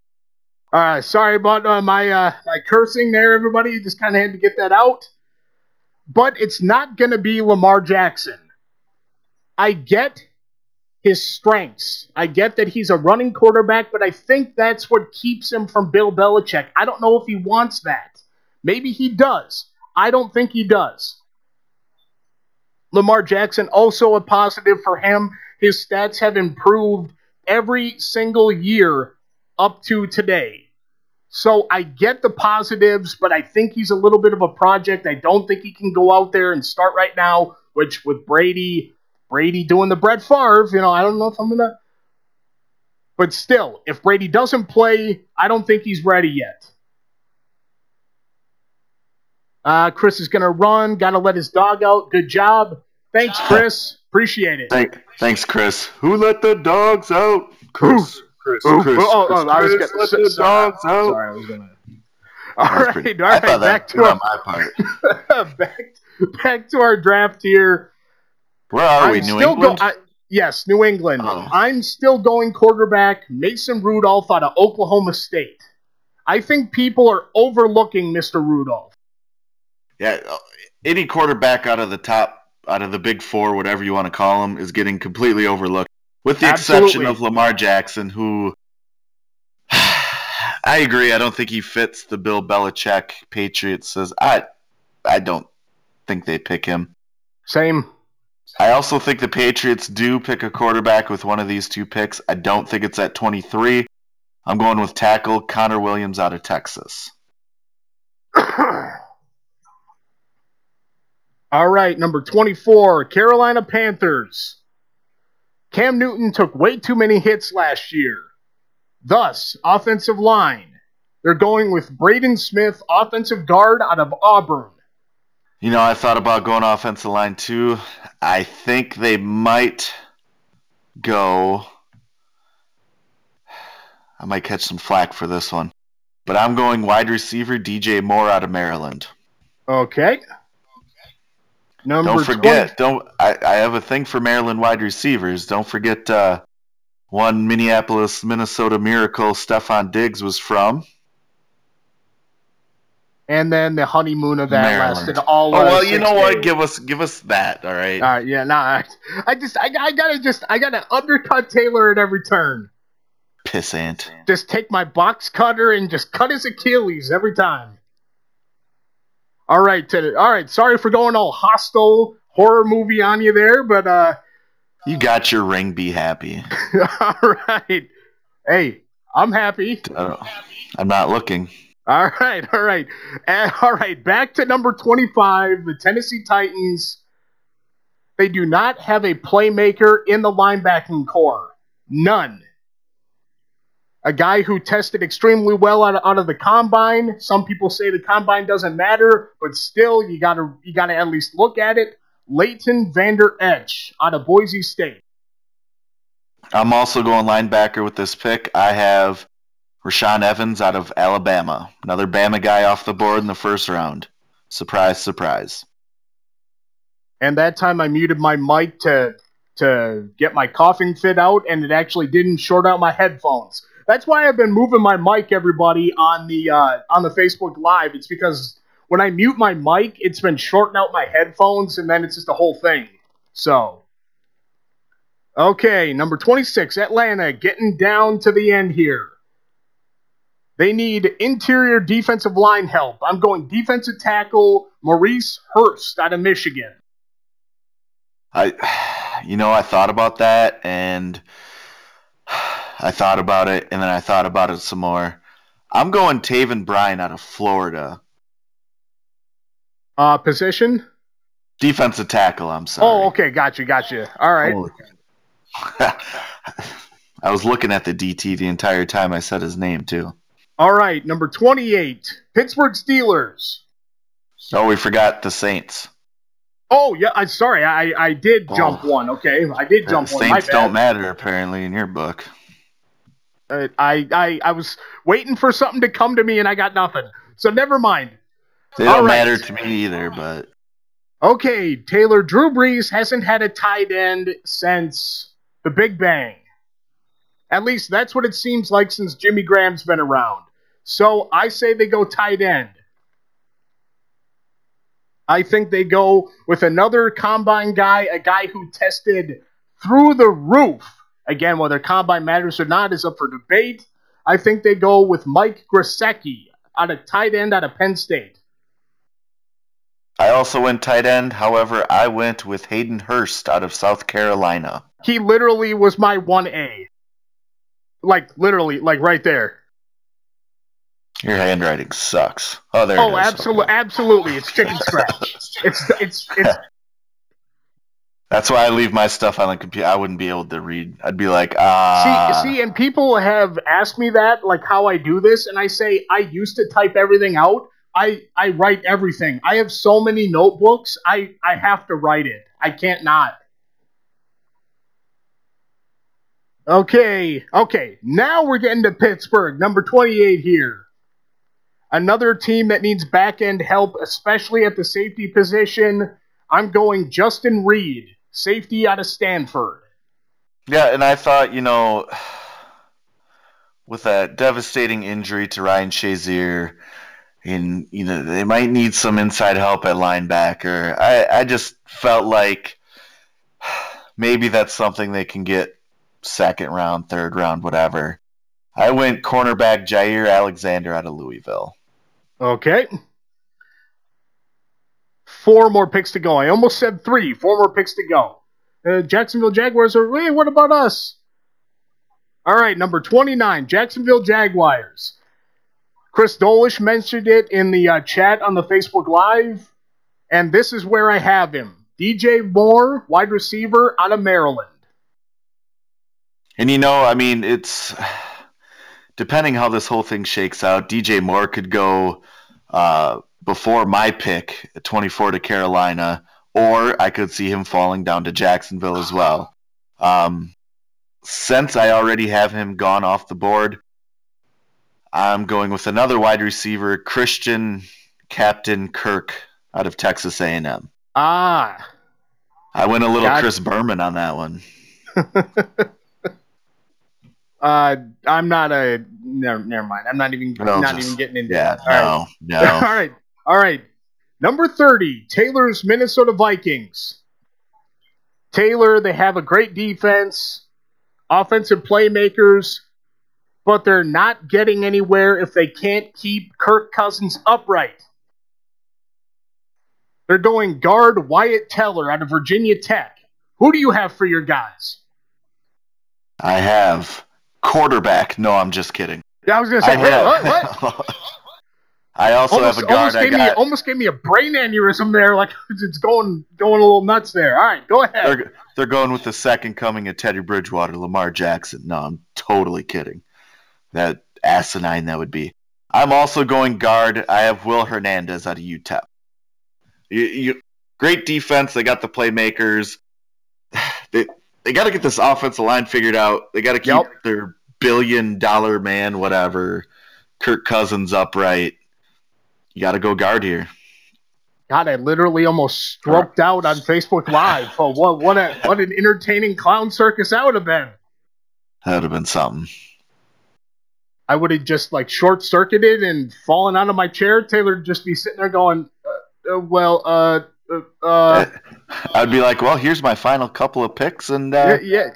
All right, sorry about uh, my uh, my cursing there, everybody. Just kind of had to get that out. But it's not going to be Lamar Jackson. I get his strengths. I get that he's a running quarterback, but I think that's what keeps him from Bill Belichick. I don't know if he wants that. Maybe he does. I don't think he does. Lamar Jackson, also a positive for him. His stats have improved every single year up to today. So I get the positives, but I think he's a little bit of a project. I don't think he can go out there and start right now, which with Brady, Brady doing the Brett Favre, you know, I don't know if I'm gonna. But still, if Brady doesn't play, I don't think he's ready yet. Uh, Chris is gonna run. Got to let his dog out. Good job. Thanks, Chris. Appreciate it. Thank, thanks, Chris. Who let the dogs out? Chris. Chris. Chris. Chris. Oh, oh, I was Chris, gonna, let the sorry, dogs out. Sorry, I was gonna. All right, pretty- all right. Back to our, my part. (laughs) back, back to our draft here. Where are we? I'm New still go- England? I- yes, New England. Oh. I'm still going quarterback Mason Rudolph out of Oklahoma State. I think people are overlooking Mr. Rudolph. yeah, uh, any quarterback out of the top, out of the big four, whatever you want to call them, is getting completely overlooked. With the exception of Lamar Jackson, who (sighs) I agree. I don't think he fits the Bill Belichick Patriots. Says I, I don't think they pick him. Same. I also think the Patriots do pick a quarterback with one of these two picks. I don't think it's at 23. I'm going with tackle Connor Williams out of Texas. (coughs) All right, number 24, Carolina Panthers. Cam Newton took way too many hits last year. Thus, offensive line. They're going with Braden Smith, offensive guard out of Auburn. You know, I thought about going offensive line too. I think they might go. I might catch some flack for this one. But I'm going wide receiver DJ Moore out of Maryland. Okay. Number don't forget, 20 don't I, I have a thing for Maryland wide receivers. Don't forget uh, one Minneapolis, Minnesota Miracle Stefon Diggs was from. And then the honeymoon of that Maryland. lasted all. Oh well, you know what? Give us give us that, all right? All right, yeah, nah. I, I just, I, I gotta just, I gotta undercut Taylor at every turn. Pissant. Just take my box cutter and just cut his Achilles every time. All right, Ted- all right. Sorry for going all hostile horror movie on you there, but uh, You got your ring. Be happy. (laughs) all right. Hey, I'm happy. I'm not looking. All right, all right, all right. Back to number twenty-five, the Tennessee Titans. They do not have a playmaker in the linebacking core. None. A guy who tested extremely well out of, out of the combine. Some people say the combine doesn't matter, but still, you gotta you gotta at least look at it. Leighton Vander Esch out of Boise State. I'm also going linebacker with this pick. I have Rashaan Evans out of Alabama. Another Bama guy off the board in the first round. Surprise, surprise. and that time I muted my mic to to get my coughing fit out, and it actually didn't short out my headphones. That's why I've been moving my mic, everybody, on the uh, on the Facebook Live. It's because when I mute my mic, it's been shorting out my headphones, and then it's just a whole thing. So, okay, number twenty six, Atlanta, getting down to the end here. They need interior defensive line help. I'm going defensive tackle Maurice Hurst out of Michigan. I, you know, I thought about that, and I thought about it, and then I thought about it some more. I'm going Taven Bryan out of Florida. Uh, position? Defensive tackle, I'm sorry. Oh, okay, gotcha, gotcha. All right. (laughs) I was looking at the DT the entire time I said his name, too. All right, number 28, Pittsburgh Steelers. Oh, we forgot the Saints. Oh, yeah, I'm sorry. I, I did jump Oh. one. Okay, I did jump one. Saints don't matter, apparently, in your book. Uh, I, I, I was waiting for something to come to me and I got nothing. So never mind. They All don't right. matter to me either, but Okay, Taylor, Drew Brees hasn't had a tight end since the Big Bang. At least that's what it seems like since Jimmy Graham's been around. So I say they go tight end. I think they go with another combine guy, a guy who tested through the roof. Again, whether combine matters or not is up for debate. I think they go with Mike Gesicki out of tight end out of Penn State. I also went tight end. However, I went with Hayden Hurst out of South Carolina. He literally was my 1A. Like, literally, like right there. Your handwriting sucks. Oh, there Oh, absolutely, absolutely. It's chicken (laughs) scratch. It's, it's, it's, (laughs) That's why I leave my stuff on the computer. I wouldn't be able to read. I'd be like, ah. see, see, and people have asked me that, like how I do this, and I say I used to type everything out. I, I write everything. I have so many notebooks. I, I have to write it. I can't not. Okay, okay. Now we're getting to Pittsburgh, number 28 here. Another team that needs back end help, especially at the safety position. I'm going Justin Reid, safety out of Stanford. Yeah, and I thought, you know, with that devastating injury to Ryan Shazier, and you know they might need some inside help at linebacker. I I just felt like maybe that's something they can get second round, third round, whatever. I went cornerback Jaire Alexander out of Louisville. Okay. Four more picks to go. I almost said three. Four more picks to go. Uh, Jacksonville Jaguars are, hey, what about us? All right, number 29, Jacksonville Jaguars. Chris Dolish mentioned it in the uh, chat on the Facebook Live, and this is where I have him. DJ Moore, wide receiver out of Maryland. And you know, I mean, it's depending how this whole thing shakes out. DJ Moore could go uh, before my pick, 24 to Carolina, or I could see him falling down to Jacksonville as well. Um, since I already have him gone off the board, I'm going with another wide receiver, Christian Captain Kirk out of Texas A&M. Ah, I went a little Chris Berman on that one. (laughs) uh, I'm not a never, never mind. I'm not even No, not just- even getting into Yeah, that. All right. no, (laughs) All no. right. All right. Number 30, Taylor's Minnesota Vikings. Taylor, they have a great defense, offensive playmakers, but they're not getting anywhere if they can't keep Kirk Cousins upright. They're going guard Wyatt Teller out of Virginia Tech. Who do you have for your guys? I have quarterback. No, I'm just kidding. Yeah, I was going to say, I wait, have. what? what? (laughs) I also almost, have a guard. almost gave me almost gave me a brain aneurysm there, like (laughs) it's going going a little nuts there. All right, go ahead. They're, they're going with the second coming of Teddy Bridgewater, Lamar Jackson. No, I'm totally kidding. That asinine that would be. I'm also going guard. I have Will Hernandez out of UTEP. You, you, great defense. They got the playmakers. (sighs) They they got to get this offensive line figured out. They got to keep Yep. their billion dollar man, whatever, Kirk Cousins upright. You got to go guard here. God, I literally almost stroked out on Facebook Live. Oh, what what a what an entertaining clown circus that would have been. That would have been something. I would have just like short circuited and fallen out of my chair. Taylor would just be sitting there going, uh, uh, "Well, uh, uh, uh I'd be like, well, here's my final couple of picks, and uh, yeah,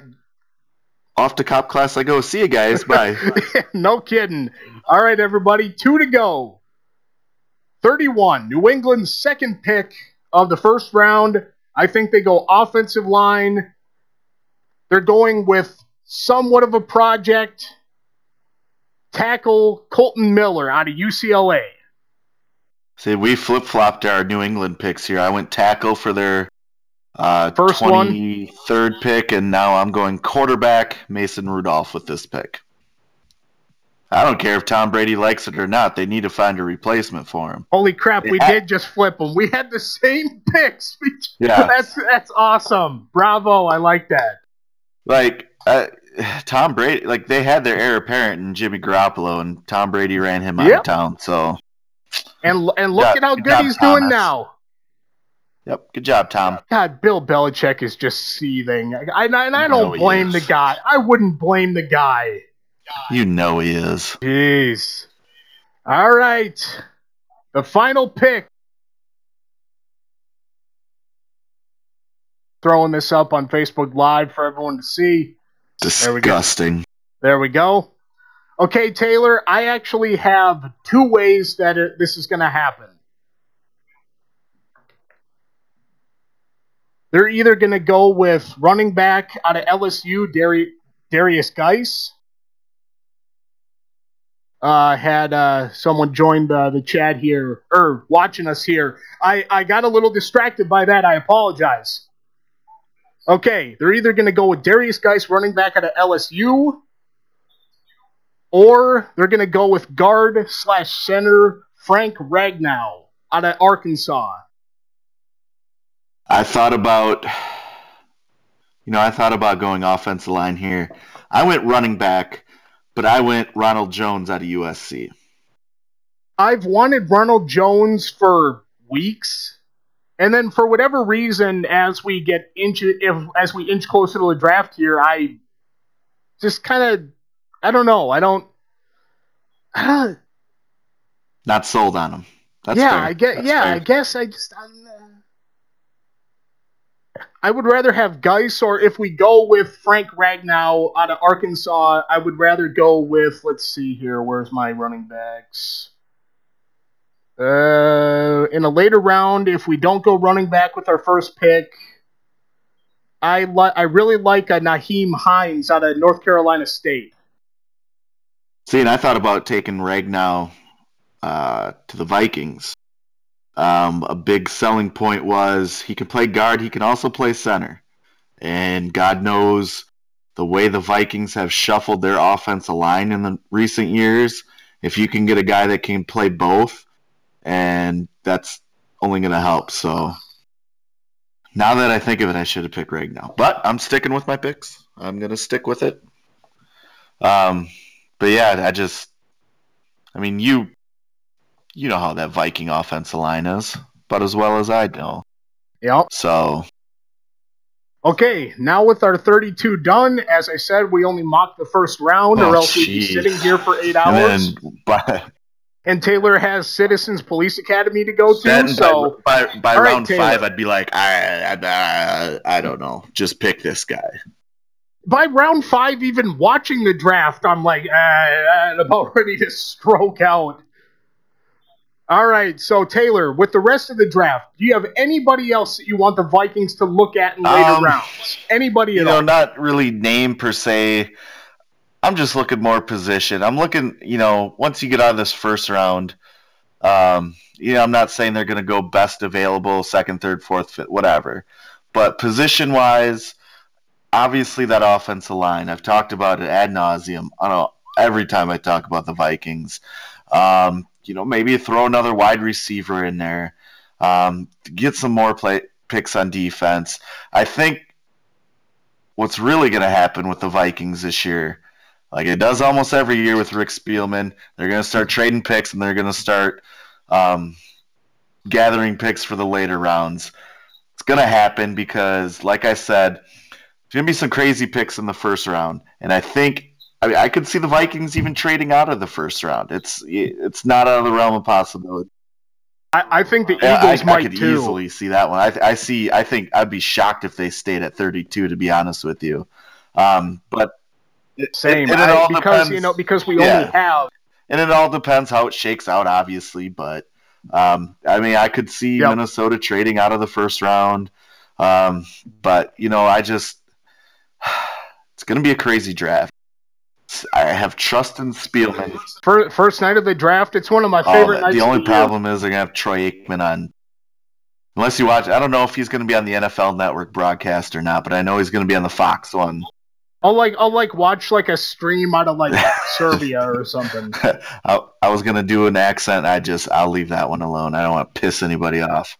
off to cop class I go. See you guys. (laughs) Bye. no kidding. All right, everybody, two to go. 31, New England's second pick of the first round. I think they go offensive line. They're going with somewhat of a project. Tackle Kolton Miller out of UCLA. See, we flip flopped our New England picks here. I went tackle for their uh, First one. 23rd pick, and now I'm going quarterback Mason Rudolph with this pick. I don't care if Tom Brady likes it or not. They need to find a replacement for him. Holy crap, we Yeah. did just flip them. We had the same (laughs) picks. Yeah. (laughs) That's that's awesome. Bravo, I like that. Like uh, Tom Brady, like they had their heir apparent in Jimmy Garoppolo, and Tom Brady ran him out Yep. of town. So, And and look at how good he's doing Thomas. now. Yep, good job, Tom. God, Bill Belichick is just seething. I, I, and I don't blame the guy. I wouldn't blame the guy. You know he is. Jeez. All right. The final pick. Throwing this up on Facebook Live for everyone to see. There we go. Disgusting. There we go. Okay, Taylor, I actually have two ways that it, this is going to happen. They're either going to go with running back out of LSU, Dari- Derrius Guice. Uh, had uh, someone joined uh, the chat here, or watching us here. I, I got a little distracted by that. I apologize. Okay, they're either going to go with Derrius Guice, running back out of LSU, or they're going to go with guard slash center Frank Ragnow out of Arkansas. I thought about, you know, I thought about going offensive line here. I went running back, but I went Ronald Jones out of USC. I've wanted Ronald Jones for weeks, and then for whatever reason, as we get inch if as we inch closer to the draft here, I just kind of I don't know. I don't. I don't Not sold on him. That's yeah, fair. I get. That's Yeah, fair. I guess I just. I'm, uh, I would rather have Guice, or if we go with Frank Ragnow out of Arkansas, I would rather go with. Let's see here. Where's my running backs? Uh, in a later round, if we don't go running back with our first pick, I li- I really like a Nyheim Hines out of North Carolina State. See, and I thought about taking Ragnow uh, to the Vikings. Um, a big selling point was he can play guard, he can also play center. And God knows the way the Vikings have shuffled their offensive line in the recent years, if you can get a guy that can play both, and that's only going to help. So now that I think of it, I should have picked Ragnow. But I'm sticking with my picks. I'm going to stick with it. Um, but yeah, I just, I mean, you, you know how that Viking offensive line is, but as well as I know. Yep. So Okay, now with our 32 done, as I said, we only mock the first round, Oh, or else we'd be sitting here for eight and hours. then by, And Taylor has Citizens Police Academy to go to, then so by, by, by round Taylor. five, I'd be like, I, I, I, I don't know, just pick this guy. by round five, even watching the draft, I'm like, uh, I'm about (laughs) ready to stroke out. All right, so Taylor, with the rest of the draft, do you have anybody else that you want the Vikings to look at in later Um, rounds? Anybody You at know, all? not really name per se. I'm just looking more position. I'm looking, you know, once you get out of this first round, um, you know, I'm not saying they're going to go best available, second, third, fourth, fifth, whatever. But position wise, obviously that offensive line. I've talked about it ad nauseum. I don't know every time I talk about the Vikings. Um, you know, maybe throw another wide receiver in there. Um, get some more play picks on defense. I think what's really going to happen with the Vikings this year, like it does almost every year with Rick Spielman, they're going to start trading picks and they're going to start um, gathering picks for the later rounds. It's going to happen because, like I said, there's going to be some crazy picks in the first round, and I think. I mean, I could see the Vikings even trading out of the first round. It's it's not out of the realm of possibility. I, I think the Eagles I, I might could too. easily see that one. I, I see. I think I'd be shocked if they stayed at 32. To be honest with you, um, but it- Same, it I- all because depends- you know because we Yeah. only have and it all depends how it shakes out, obviously. But um, I mean, I could see Yep. Minnesota trading out of the first round. Um, but you know, I just (sighs) it's going to be a crazy draft. I have trust in Spielman. fir- first night of the draft. It's one of my Oh, favorite the- nights. the of only year. problem is they're gonna have Troy Aikman on. Unless you watch, I don't know if he's gonna be on the NFL Network broadcast or not, but I know he's gonna be on the Fox one. I'll like I'll like watch like a stream out of like (laughs) Serbia or something. (laughs) I, I was gonna do an accent. I just I'll leave that one alone. I don't want to piss anybody off.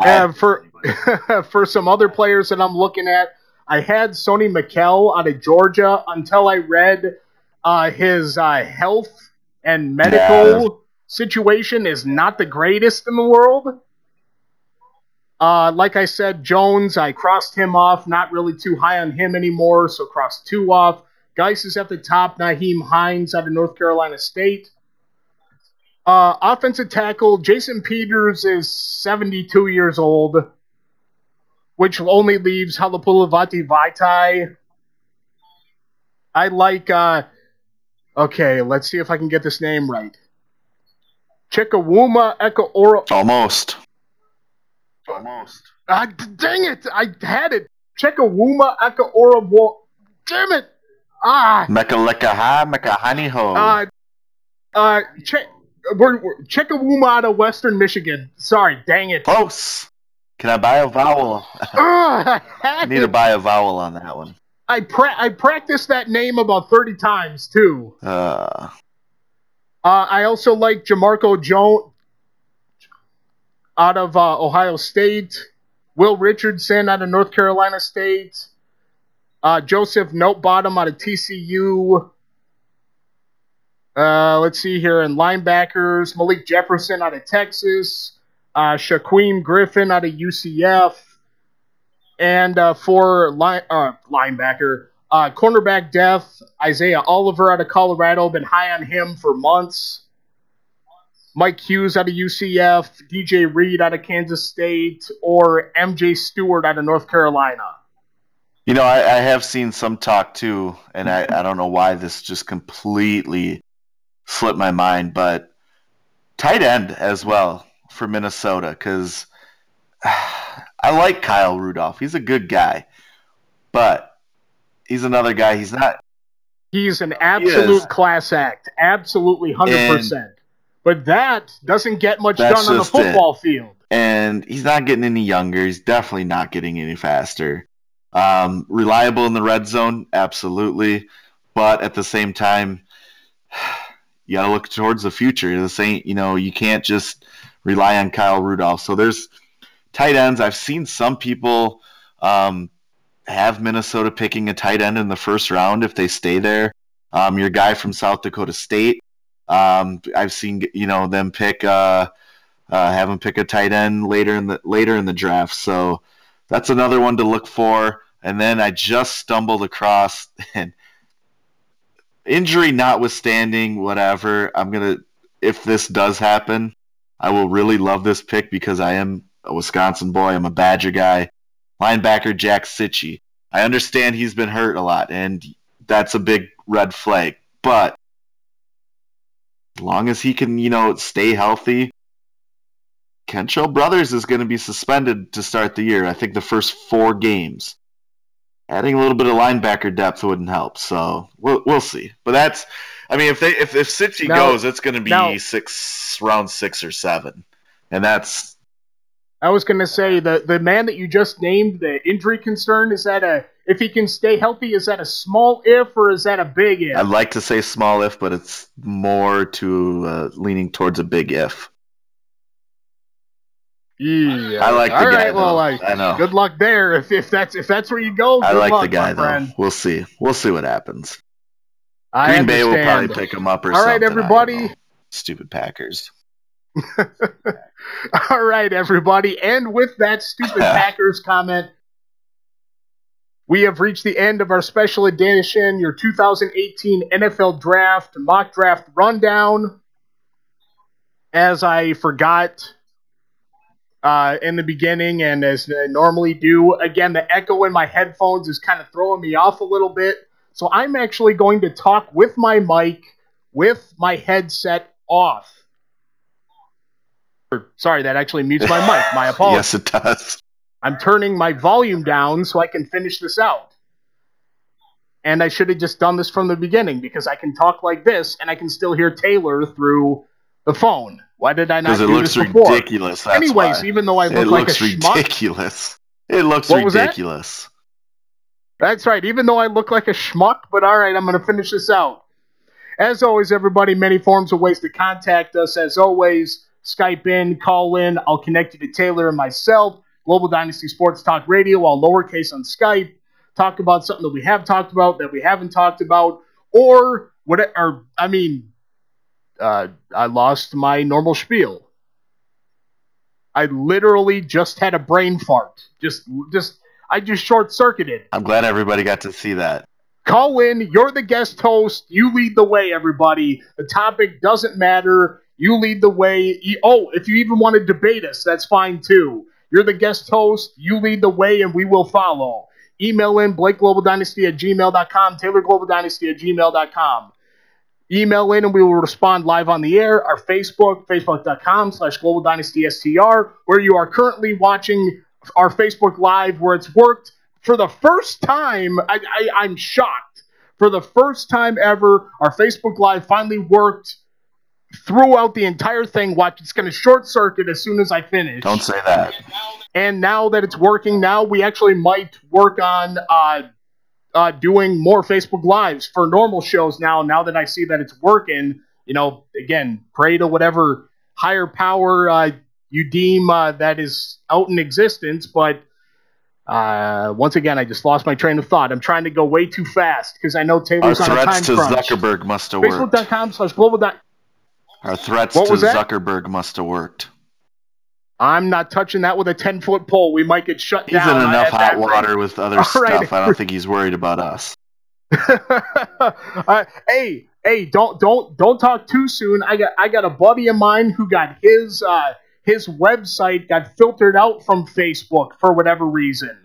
Uh, for (laughs) for some other players that I'm looking at, I had Sony Michel out of Georgia until I read uh, his uh, health and medical situation is not the greatest in the world. Uh, like I said, Jones, I crossed him off. Not really too high on him anymore, so crossed two off. Guice is at the top. Nyheim Hines out of North Carolina State. Uh, offensive tackle Jason Peters is 72 years old, which only leaves Halapoulivaati Vaitai. I like. Uh, okay, let's see if I can get this name right. Chikawuma Eka Oro. Almost. Almost. Ah, d- dang it! I had it. Chekawuma Aka Orabo. Damn it! Ah, Mekalekaha Mekahaniho. uh, uh, che- we're, we're Chekawuma out of Western Michigan. Sorry, dang it. Close. Can I buy a vowel? Ah, I I need to buy a vowel on that one. I pra- I practiced that name about thirty times too. Uh, Uh, I also like Jamarco Jones out of uh, Ohio State, Will Richardson out of North Carolina State, uh, Joseph Notebottom out of TCU. Uh, let's see here in linebackers, Malik Jefferson out of Texas, uh, Shaquem Griffin out of UCF, and uh, for line, uh, linebacker, uh, cornerback depth, Isaiah Oliver out of Colorado, been high on him for months. Mike Hughes out of UCF, DJ Reed out of Kansas State, or MJ Stewart out of North Carolina. you know, I, I have seen some talk too, and I, I don't know why this just completely slipped my mind, but tight end as well for Minnesota because (sighs) I like Kyle Rudolph. He's a good guy, but he's another guy. He's not He's an absolute class act. Absolutely 100%. but that doesn't get much done on the football it. field. And he's not getting any younger. He's definitely not getting any faster. Um, reliable in the red zone, absolutely. But at the same time, (sighs) you got to look towards the future. This ain't, you know, you can't just rely on Kyle Rudolph. So there's tight ends. I've seen some people um, have Minnesota picking a tight end in the first round if they stay there. Um, your guy from South Dakota State. Um, I've seen you know them pick uh, uh, have him pick a tight end later in the later in the draft. So that's another one to look for. And then I just stumbled across (laughs) and injury notwithstanding, whatever. I'm gonna if this does happen, I will really love this pick because I am a Wisconsin boy. I'm a Badger guy. Linebacker Jack Cichy. I understand he's been hurt a lot, and that's a big red flag. But as long as he can, you know, stay healthy, Kentrell Brothers is going to be suspended to start the year. I think the first four games. Adding a little bit of linebacker depth wouldn't help, so we'll we'll see. But that's, I mean, if they if if Cichy goes, it's going to be now, six round six or seven, and that's I was going to say the the man that you just named, the injury concern, is that a if he can stay healthy, is that a small if or is that a big if? I'd like to say small if, but it's more to uh, leaning towards a big if. Yeah, I like the All guy. Right, well, like, I know. Good luck there. If, if that's if that's where you go, I like luck, the guy though. Friend. We'll see. We'll see what happens. I Green understand. Bay will probably pick him up or All something. right, everybody. Stupid Packers. (laughs) All right, everybody. And with that stupid (laughs) Packers comment, we have reached the end of our special edition, your 2018 NFL Draft mock draft rundown. As I forgot uh, in the beginning, and as I normally do, again, the echo in my headphones is kind of throwing me off a little bit. So I'm actually going to talk with my mic with my headset off. Sorry, that actually mutes my mic. My (laughs) apologies. yes, it does. I'm turning my volume down so I can finish this out. And I should have just done this from the beginning because I can talk like this and I can still hear Taylor through the phone. Why did I not Because it do looks ridiculous. That's Anyways, why. even though I it look like a looks schmuck, ridiculous. It looks What ridiculous. That's right. Even though I look like a schmuck, but all right, I'm going to finish this out. As always, everybody, many forms of ways to contact us. As always, Skype in, call in. I'll connect you to Taylor and myself. Global Dynasty Sports Talk Radio, all lowercase on Skype. Talk about something that we have talked about, that we haven't talked about, or what? Or I mean, uh, I lost my normal spiel. I literally just had a brain fart. Just, just, I just short circuited. I'm glad everybody got to see that. Call in. You're the guest host. You lead the way, everybody. The topic doesn't matter. You lead the way. Oh, if you even want to debate us, that's fine too. You're the guest host. You lead the way, and we will follow. Email in BlakeGlobalDynasty at gmail.com, TaylorGlobalDynasty at gmail.com. Email in and we will respond live on the air. Our Facebook, facebook.com slash Global Dynasty STR, where you are currently watching our Facebook Live, where it's worked for the first time. I, I, I'm shocked. For the first time ever, our Facebook Live finally worked throughout the entire thing. Watch, it's going to short circuit as soon as I finish. Don't say that. And now that it's working, now we actually might work on uh, uh, doing more Facebook Lives for normal shows now. Now that I see that it's working, you know, again, pray to whatever higher power uh, you deem uh, that is out in existence. But uh, once again, I just lost my train of thought. I'm trying to go way too fast because I know Our Taylor's on a time threats to crunch. Zuckerberg must have worked. Facebook.com slash global. dot- Our threats What to was that? Zuckerberg must have worked. I'm not touching that with a 10 foot pole. We might get shut down. He's down. in enough at that hot water with other (laughs) All stuff. I don't think he's worried about us. (laughs) uh, hey, hey, don't don't don't talk too soon. I got I got a buddy of mine who got his uh, his website got filtered out from Facebook for whatever reason.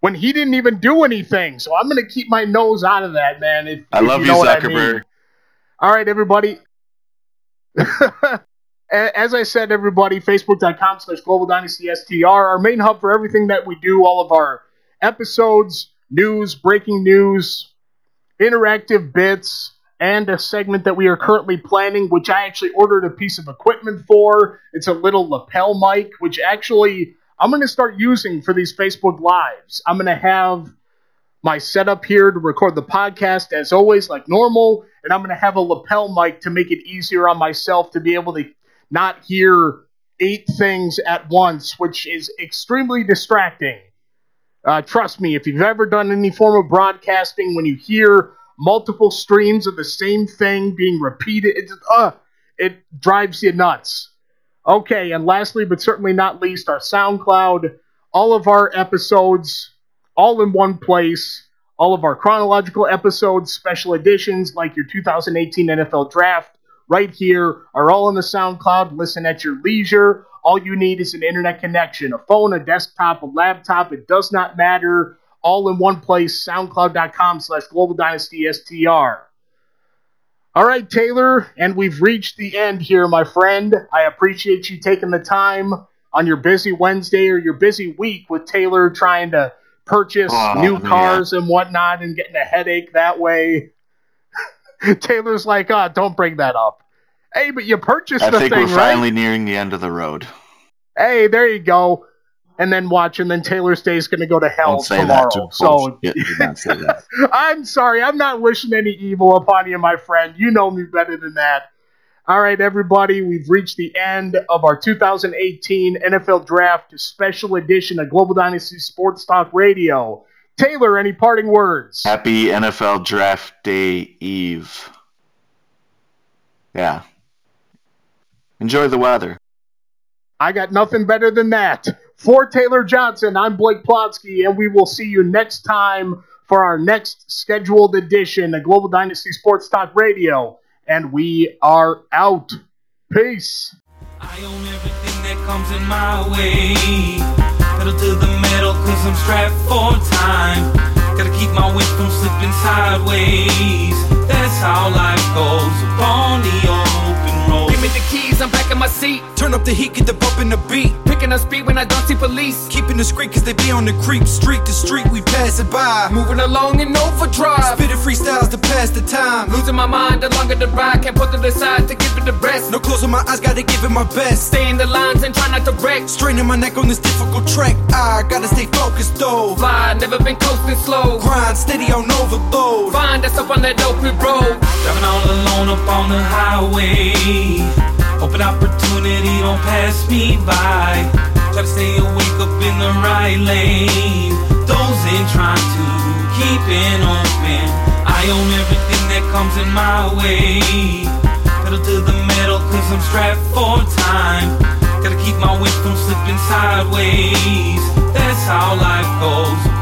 When he didn't even do anything, so I'm gonna keep my nose out of that, man. If, I if love you, you, know what I mean. Zuckerberg. All right, everybody. (laughs) As I said, everybody, facebook.com slash global dynasty STR, our main hub for everything that we do, all of our episodes, news, breaking news, interactive bits and a segment that we are currently planning, which I actually ordered a piece of equipment for. It's a little lapel mic, which actually I'm going to start using for these Facebook Lives. I'm going to have my setup here to record the podcast as always, like normal, and I'm going to have a lapel mic to make it easier on myself to be able to not hear eight things at once, which is extremely distracting. Uh, trust me, if you've ever done any form of broadcasting, when you hear multiple streams of the same thing being repeated, it, uh, it drives you nuts. Okay, and lastly, but certainly not least, our SoundCloud. All of our episodes, all in one place. All of our chronological episodes, special editions like your 2018 NFL Draft, right here, are all on the SoundCloud. Listen at your leisure. All you need is an internet connection, a phone, a desktop, a laptop. It does not matter. All in one place, soundcloud.com slash global dynasty STR. All right, Taylor, and we've reached the end here, my friend. I appreciate you taking the time on your busy Wednesday or your busy week with Taylor trying to purchase oh, new cars and whatnot and getting a headache that way. (laughs) Taylor's like, oh, don't bring that up. Hey, but you purchased I the thing, right? I think we're finally nearing the end of the road. Hey, there you go. And then watch, and then Taylor's Day is going to go to hell tomorrow. To so (laughs) I'm sorry, I'm not wishing any evil upon you, my friend. You know me better than that. All right, everybody, we've reached the end of our 2018 NFL Draft Special Edition of Global Dynasty Sports Talk Radio. Taylor, any parting words? Happy NFL Draft Day Eve. Yeah. Enjoy the weather. I got nothing better than that. For Taylor Johnson, I'm Blake Plotsky, and we will see you next time for our next scheduled edition of Global Dynasty Sports Talk Radio. And we are out. Peace. I own everything that comes in my way. Pedal to the metal, cause I'm strapped for time. Gotta keep my weight from slipping sideways. That's how life goes upon the open road. Give me the keys, I'm back in my seat. Turn up the heat, get the bump in the beat. Picking up speed when I don't see police. Keeping the street cause they be on the creep. Street to street, we pass it by. Moving along in overdrive. Spitting freestyles to pass the time. Losing my mind the longer the ride. Can't put to the to give it the rest. No closing my eyes, gotta give it my best. Stay in the lines and try not to wreck. Straining my neck on this difficult track. I gotta stay focused though. Fly, never been coasting slow. Grind steady on overload. Find us up on that open road. Driving all alone up on the highway. Open opportunity, don't pass me by. Try to stay awake up in the right lane. Those in trying to keep it open. I own everything that comes in my way. Pedal to the metal, cause I'm strapped for time. Gotta keep my weight from slipping sideways. That's how life goes.